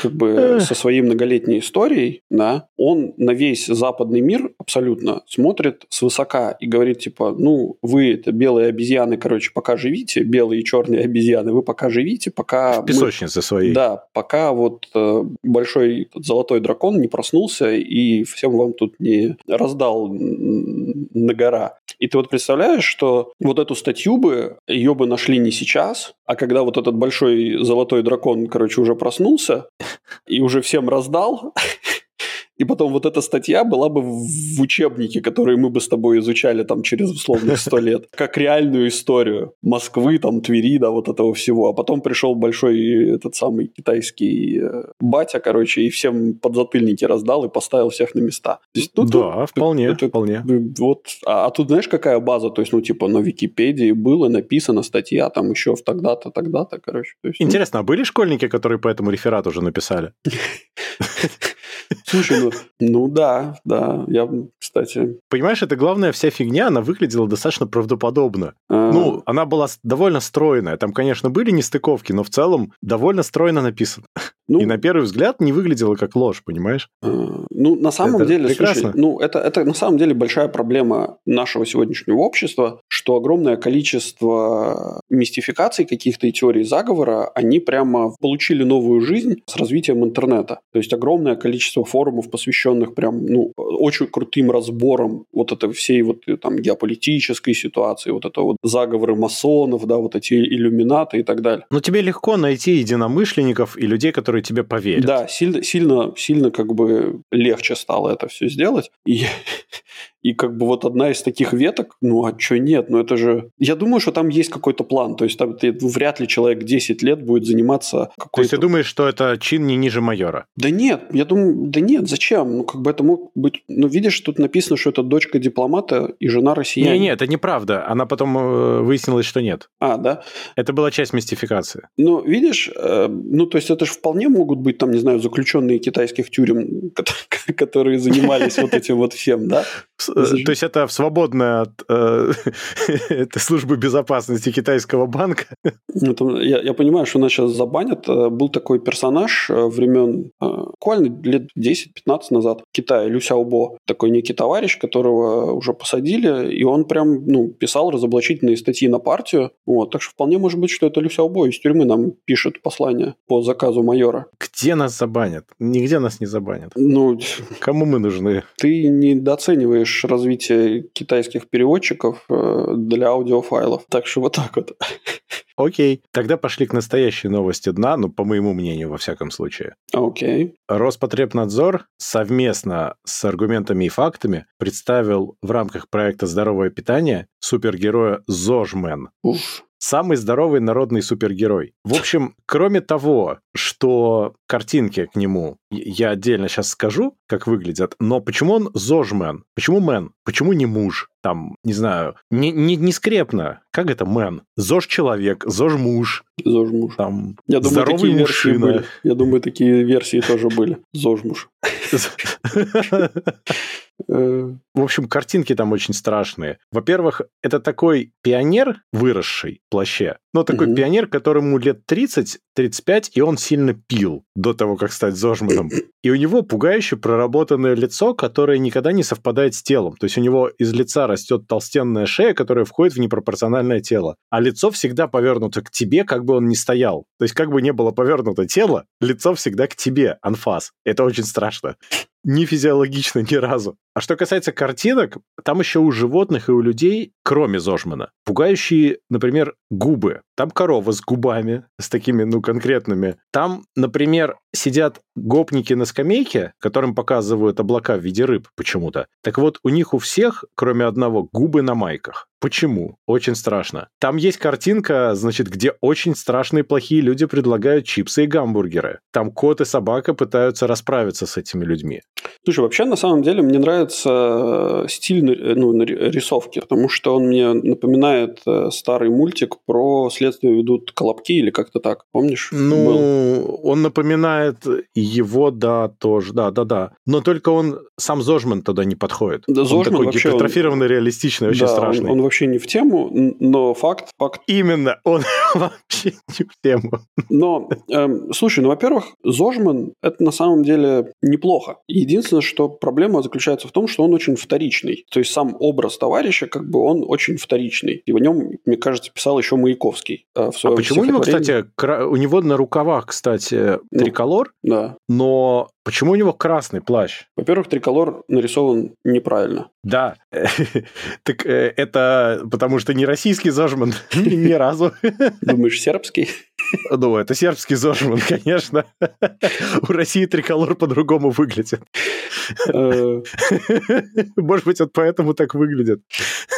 как бы со своей многолетней историей, да, он на весь западный мир абсолютно смотрит свысока и говорит, типа, ну, вы это белые обезьяны, короче, пока живите, белые и черные обезьяны, вы пока живите, пока... В песочнице мы... своей. Да, пока вот э, большой золотой дракон не проснулся и всем вам тут не раздал на гора. И ты вот представляешь, что вот эту статью бы, ее бы нашли не сейчас, а когда вот этот большой золотой дракон, короче, уже проснулся и уже всем раздал, И потом вот эта статья была бы в учебнике, который мы бы с тобой изучали там через условных сто лет, как реальную историю Москвы, там, Твери, да, вот этого всего. А потом пришел большой этот самый китайский э, батя, короче, и всем подзатыльники раздал и поставил всех на места. Есть, ну, да, тут, вполне, это, вполне. Вот, а, а тут знаешь, какая база? То есть, ну, типа, на Википедии было написано статья там еще в тогда-то, тогда-то, короче. есть, Интересно, ну... а были школьники, которые по этому реферату уже написали? Слушай, ну, ну да, да, я, кстати... Понимаешь, это главная вся фигня, она выглядела достаточно правдоподобно. А... Ну, она была довольно стройная. Там, конечно, были нестыковки, но в целом довольно стройно написано. Ну, и на первый взгляд не выглядело как ложь, понимаешь? А, ну, на самом это деле, прекрасно. слушай, ну, это, это на самом деле большая проблема нашего сегодняшнего общества, что огромное количество мистификаций каких-то и теорий заговора, они прямо получили новую жизнь с развитием интернета. То есть огромное количество форумов, посвященных прям, ну, очень крутым разборам вот этой всей вот э, там геополитической ситуации, вот это вот заговоры масонов, да, вот эти иллюминаты и так далее. Но тебе легко найти единомышленников и людей, которые тебе поверят. Да, сильно, сильно, сильно как бы легче стало это все сделать. И и как бы вот одна из таких веток, ну а что нет? Ну это же... Я думаю, что там есть какой-то план. То есть там ты, вряд ли человек 10 лет будет заниматься какой-то... То есть ты думаешь, что это чин не ниже майора? Да нет, я думаю, да нет, зачем? Ну как бы это мог быть... Ну видишь, тут написано, что это дочка дипломата и жена россиянина. Не, нет, это неправда. Она потом э, выяснилась, что нет. А, да? Это была часть мистификации. Ну, видишь, э, ну то есть это же вполне могут быть там, не знаю, заключенные китайских тюрем, которые занимались вот этим вот всем, да? Э, то есть это свободная от э, этой службы безопасности китайского банка? Это, я, я понимаю, что нас сейчас забанят. Э, был такой персонаж э, времен, буквально лет 10-15 назад в Китае, Лю Сяобо. Такой некий товарищ, которого уже посадили, и он прям ну, писал разоблачительные статьи на партию. Вот, так что вполне может быть, что это Лю Сяобо из тюрьмы нам пишет послание по заказу майора. Где нас забанят? Нигде нас не забанят. Ну, Кому мы нужны? Ты недооцениваешь развитие китайских переводчиков э, для аудиофайлов. Так что вот так вот. Окей. Тогда пошли к настоящей новости дна, ну, по моему мнению, во всяком случае. Окей. Роспотребнадзор совместно с аргументами и фактами представил в рамках проекта «Здоровое питание» супергероя Зожмен. Уф. Самый здоровый народный супергерой. В общем, кроме того, что картинки к нему я отдельно сейчас скажу, как выглядят, но почему он зожмен? Почему мэн? Почему не муж? Там, не знаю, не, не, не скрепно. Как это мэн? Зож человек, зож муж. Зож муж. Там, Я думаю, здоровый такие мужчина. были. Я думаю, такие версии тоже были. Зож муж. Э, В общем, картинки там очень страшные. Во-первых, это такой пионер, выросший в плаще. Ну, такой Мгм. пионер, которому лет 30-35, и он сильно пил до того, как стать зожманом. И у него пугающе проработанное лицо, которое никогда не совпадает с телом. То есть у него из лица растет толстенная шея, которая входит в непропорциональное тело. А лицо всегда повернуто к тебе, как бы он ни стоял. То есть как бы не было повернуто тело, лицо всегда к тебе, анфас. Это очень страшно. Не физиологично ни разу. А что касается картинок, там еще у животных и у людей, кроме Зожмана, пугающие, например, губы. Там корова с губами, с такими, ну, конкретными. Там, например, сидят гопники на скамейке, которым показывают облака в виде рыб почему-то. Так вот, у них у всех, кроме одного, губы на майках. Почему? Очень страшно. Там есть картинка, значит, где очень страшные плохие люди предлагают чипсы и гамбургеры. Там кот и собака пытаются расправиться с этими людьми. Слушай, вообще, на самом деле, мне нравится э, стиль нар- ну, рисовки, потому что он мне напоминает э, старый мультик про «Следствие ведут колобки» или как-то так. Помнишь? Был. Ну, он напоминает его, да, тоже, да, да, да. Но только он, сам Зожман туда не подходит. Да, он Зожман такой вообще, он- гипертрофированный, реалистичный, очень Да, он- страшный. Он, вообще не в тему, но факт, факт. Именно, он вообще не в тему. Но, эм, слушай, ну, во-первых, Зожман – это на самом деле неплохо. Единственное, что проблема заключается в том, что он очень вторичный. То есть сам образ товарища, как бы, он очень вторичный. И в нем, мне кажется, писал еще Маяковский э, А почему у него, кстати, кра- у него на рукавах, кстати, Ну. триколор, Да. но почему у него красный плащ? Во-первых, триколор нарисован неправильно. Да, так э, это потому что не российский Зожман ни разу. Думаешь, сербский? Ну, это сербский Зожман, конечно. У России триколор по-другому выглядит. Э, Может быть, он поэтому так выглядит.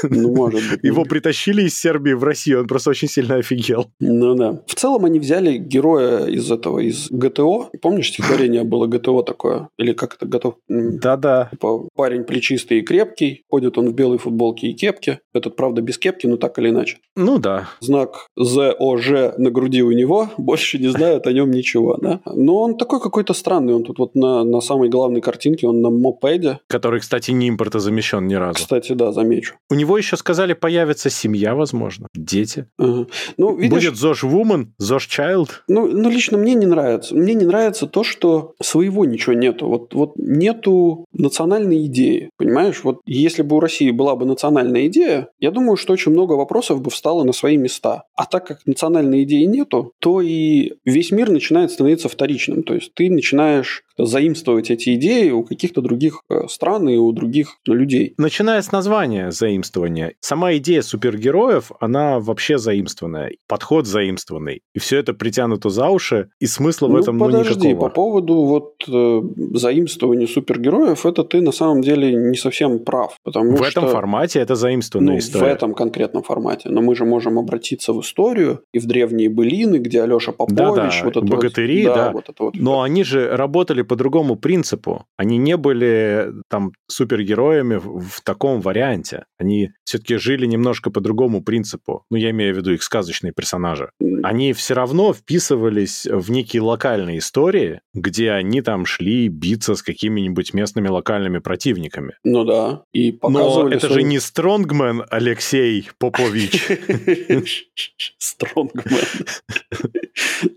Ну, может быть. Его притащили из Сербии в Россию, он просто очень сильно офигел. Ну да. В целом они взяли героя из этого, из ГТО. Помнишь, стихотворение было ГТО такое? Или как это готов? Да-да. Типа, парень плечистый и крепкий, ходит он в белой футболке и кепке. Этот, правда, без кепки, но так или иначе. Ну да. Знак ЗОЖ на груди у него, больше не знают о нем ничего, да? Но он такой какой-то странный, он тут вот на, на самой главной картинке, он на мопеде. Который, кстати, не импортозамещен ни разу. Кстати, да, замечу. У него еще сказали, появится семья, возможно, дети. Ага. Ну, видишь, Будет Зош Вумен, Зош Чайлд. Ну, ну, лично мне не нравится. Мне не нравится то, что своего ничего нету. Вот, вот нету национальной идеи. Понимаешь? Вот если бы у России была бы национальная идея, я думаю, что очень много вопросов бы встало на свои места. А так как национальной идеи нету, то и весь мир начинает становиться вторичным. То есть ты начинаешь заимствовать эти идеи у каких-то других э, стран и у других людей. Начиная с названия заимствования. Сама идея супергероев, она вообще заимствованная. Подход заимствованный. И все это притянуто за уши, и смысла в ну, этом ну, подожди, никакого. по поводу вот э, заимствования супергероев, это ты на самом деле не совсем прав. Потому в что, этом формате это заимствованная ну, история. в этом конкретном формате. Но мы же можем обратиться в историю и в древние былины, где Алеша Попович, Да-да, вот это богатыри, вот, да. вот это вот. Но они же работали по другому принципу. Они не были там супергероями в, в таком варианте. Они все-таки жили немножко по другому принципу. Ну, я имею в виду их сказочные персонажи. Они все равно вписывались в некие локальные истории, где они там шли биться с какими-нибудь местными локальными противниками. Ну да. И Но показывали это свою- же не Стронгмен Алексей Попович. Стронгмен.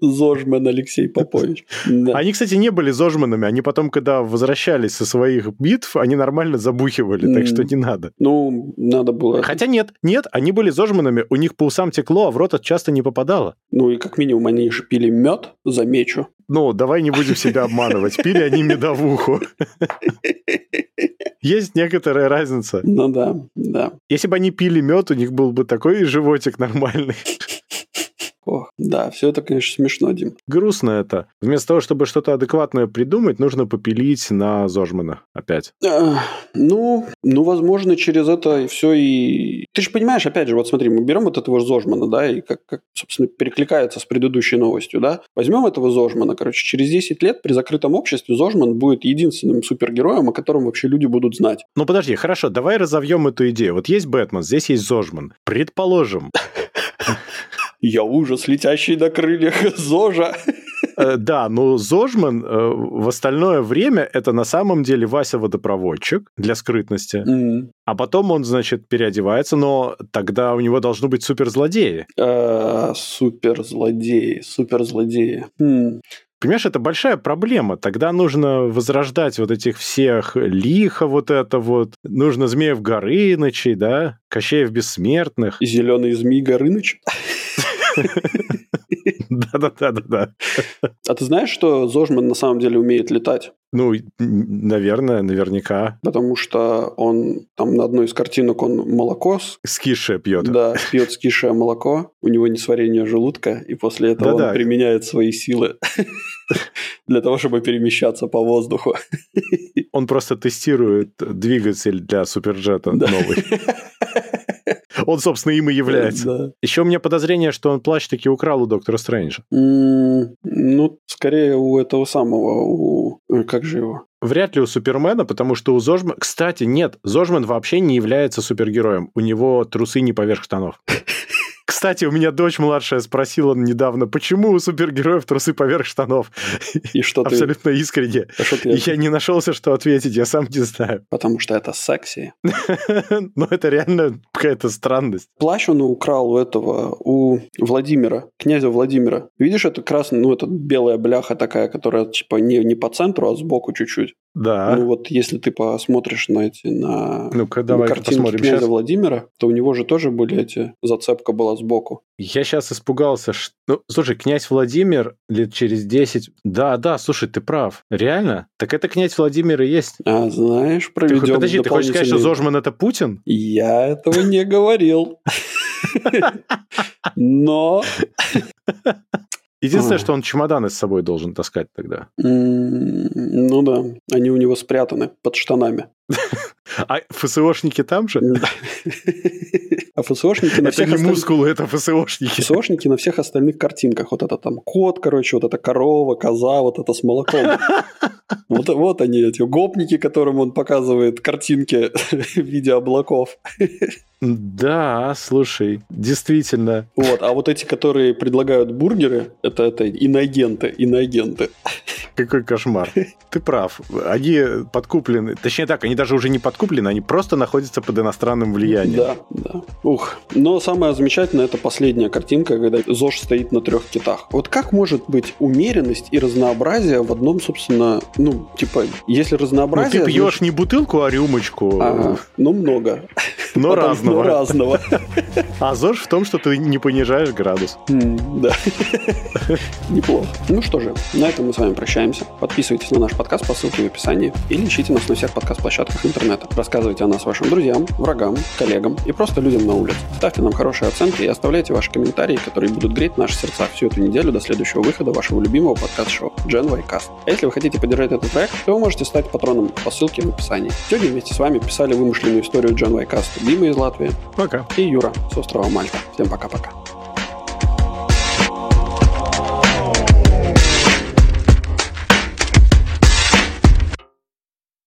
Зожмен Алексей Попович. Да. Они, кстати, не были зожманами. Они потом, когда возвращались со своих битв, они нормально забухивали, так что не надо. Ну, надо было... Хотя нет, нет, они были зожманами, у них по усам текло, а в рот часто не попадало. Ну и как минимум они же пили мед, замечу. Ну, давай не будем себя обманывать. Пили они медовуху. Есть некоторая разница. Ну да, да. Если бы они пили мед, у них был бы такой животик нормальный. Ох. Да, все это, конечно, смешно, Дим. Грустно это. Вместо того, чтобы что-то адекватное придумать, нужно попилить на Зожмана опять. А, ну, ну, возможно, через это все и... Ты же понимаешь, опять же, вот смотри, мы берем вот этого Зожмана, да, и как, как, собственно, перекликается с предыдущей новостью, да. Возьмем этого Зожмана, короче, через 10 лет при закрытом обществе Зожман будет единственным супергероем, о котором вообще люди будут знать. Ну, подожди, хорошо, давай разовьем эту идею. Вот есть Бэтмен, здесь есть Зожман. Предположим, Я ужас, летящий на крыльях Зожа. Э, да, но Зожман э, в остальное время это на самом деле Вася водопроводчик для скрытности. А потом он, значит, переодевается, но тогда у него должны быть суперзлодеи. А, Суперзлодеи, суперзлодеи. Понимаешь, это большая проблема. Тогда нужно возрождать вот этих всех лихо вот это вот. Нужно Змеев Горынычей, да? Кощеев Бессмертных. Зеленый змей Горыныч. Да-да-да-да-да. А ты знаешь, что Зожман на самом деле умеет летать? Ну, наверное, наверняка. Потому что он там на одной из картинок он молоко с- Скише пьет. Да, пьет скисшее молоко, у него несварение желудка, и после этого Да-да. он применяет свои силы для того, чтобы перемещаться по воздуху. Он просто тестирует двигатель для суперджета новый. Он, собственно, им и является. Да. Еще у меня подозрение, что он плащ таки украл у Доктора Стрэнджа. М, Ну, скорее у этого самого, у... э, Как же его? Вряд ли у Супермена, потому что у Зожмана... Кстати, нет, Зожман вообще не является супергероем. У него трусы не поверх штанов. Кстати, у меня дочь младшая спросила недавно, почему у супергероев трусы поверх штанов? И что ты... Абсолютно искренне. А что ты- я не нашелся, что ответить, я сам не знаю. Потому что это секси. Но это реально какая-то странность. Плащ он украл у этого, у Владимира, князя Владимира. Видишь, это красный, ну, это белая бляха такая, которая, типа, не, не по центру, а сбоку чуть-чуть. Да. Ну, вот если ты посмотришь на эти, на Ну-ка, на давай картинки посмотрим князя сейчас. Владимира, то у него же тоже были эти, зацепка была сбоку. Я сейчас испугался. ш- Ну, слушай, князь Владимир лет через 10... Да, да, слушай, ты прав. Реально? Так это князь Владимир и есть. А знаешь, Ты, проведем подожди, ты хочешь сказать, что Зожман это Путин? Я этого не говорил. Но Единственное, Ой. что он чемоданы с собой должен таскать тогда. ну да, они у него спрятаны под штанами. А ФСОшники там же? А ФСОшники на Это всех не остальных- мускулы, это ФСОшники. ФСОшники на всех остальных картинках. Вот это там кот, короче, вот это корова, коза, вот это с молоком. Вот, вот они, эти гопники, которым он показывает картинки в виде облаков. Да, слушай, действительно. Вот, а вот эти, которые предлагают бургеры, это, это иноагенты, иноагенты. Какой кошмар. Ты прав. Они подкуплены. Точнее так, они даже уже не подкуплены, они просто находятся под иностранным влиянием. Да, да. Ух. Но самое замечательное это последняя картинка, когда ЗОЖ стоит на трех китах. Вот как может быть умеренность и разнообразие в одном, собственно, ну, типа, если Ну, разнообразие... ты пьешь не бутылку, а рюмочку, значит- Ага, ну, много. но Потом- разного. Но разного. А ЗОЖ в том, что ты не понижаешь градус. Да. Неплохо. Ну что же, на этом мы с вами прощаемся. Подписывайтесь на наш подкаст по ссылке в описании или ищите нас на всех подкаст-площадках интернета. Рассказывайте о нас вашим друзьям, врагам, коллегам и просто людям на улице. Ставьте нам хорошие оценки и оставляйте ваши комментарии, которые будут греть наши сердца всю эту неделю до следующего выхода вашего любимого подкаст-шоу Gen Y Cast. А если вы хотите поддержать этот проект, то вы можете стать патроном по ссылке в описании. Сегодня вместе с вами писали вымышленную историю Gen Y Cast Дима из Латвии Пока. и Юра с острова Мальта. Всем пока-пока.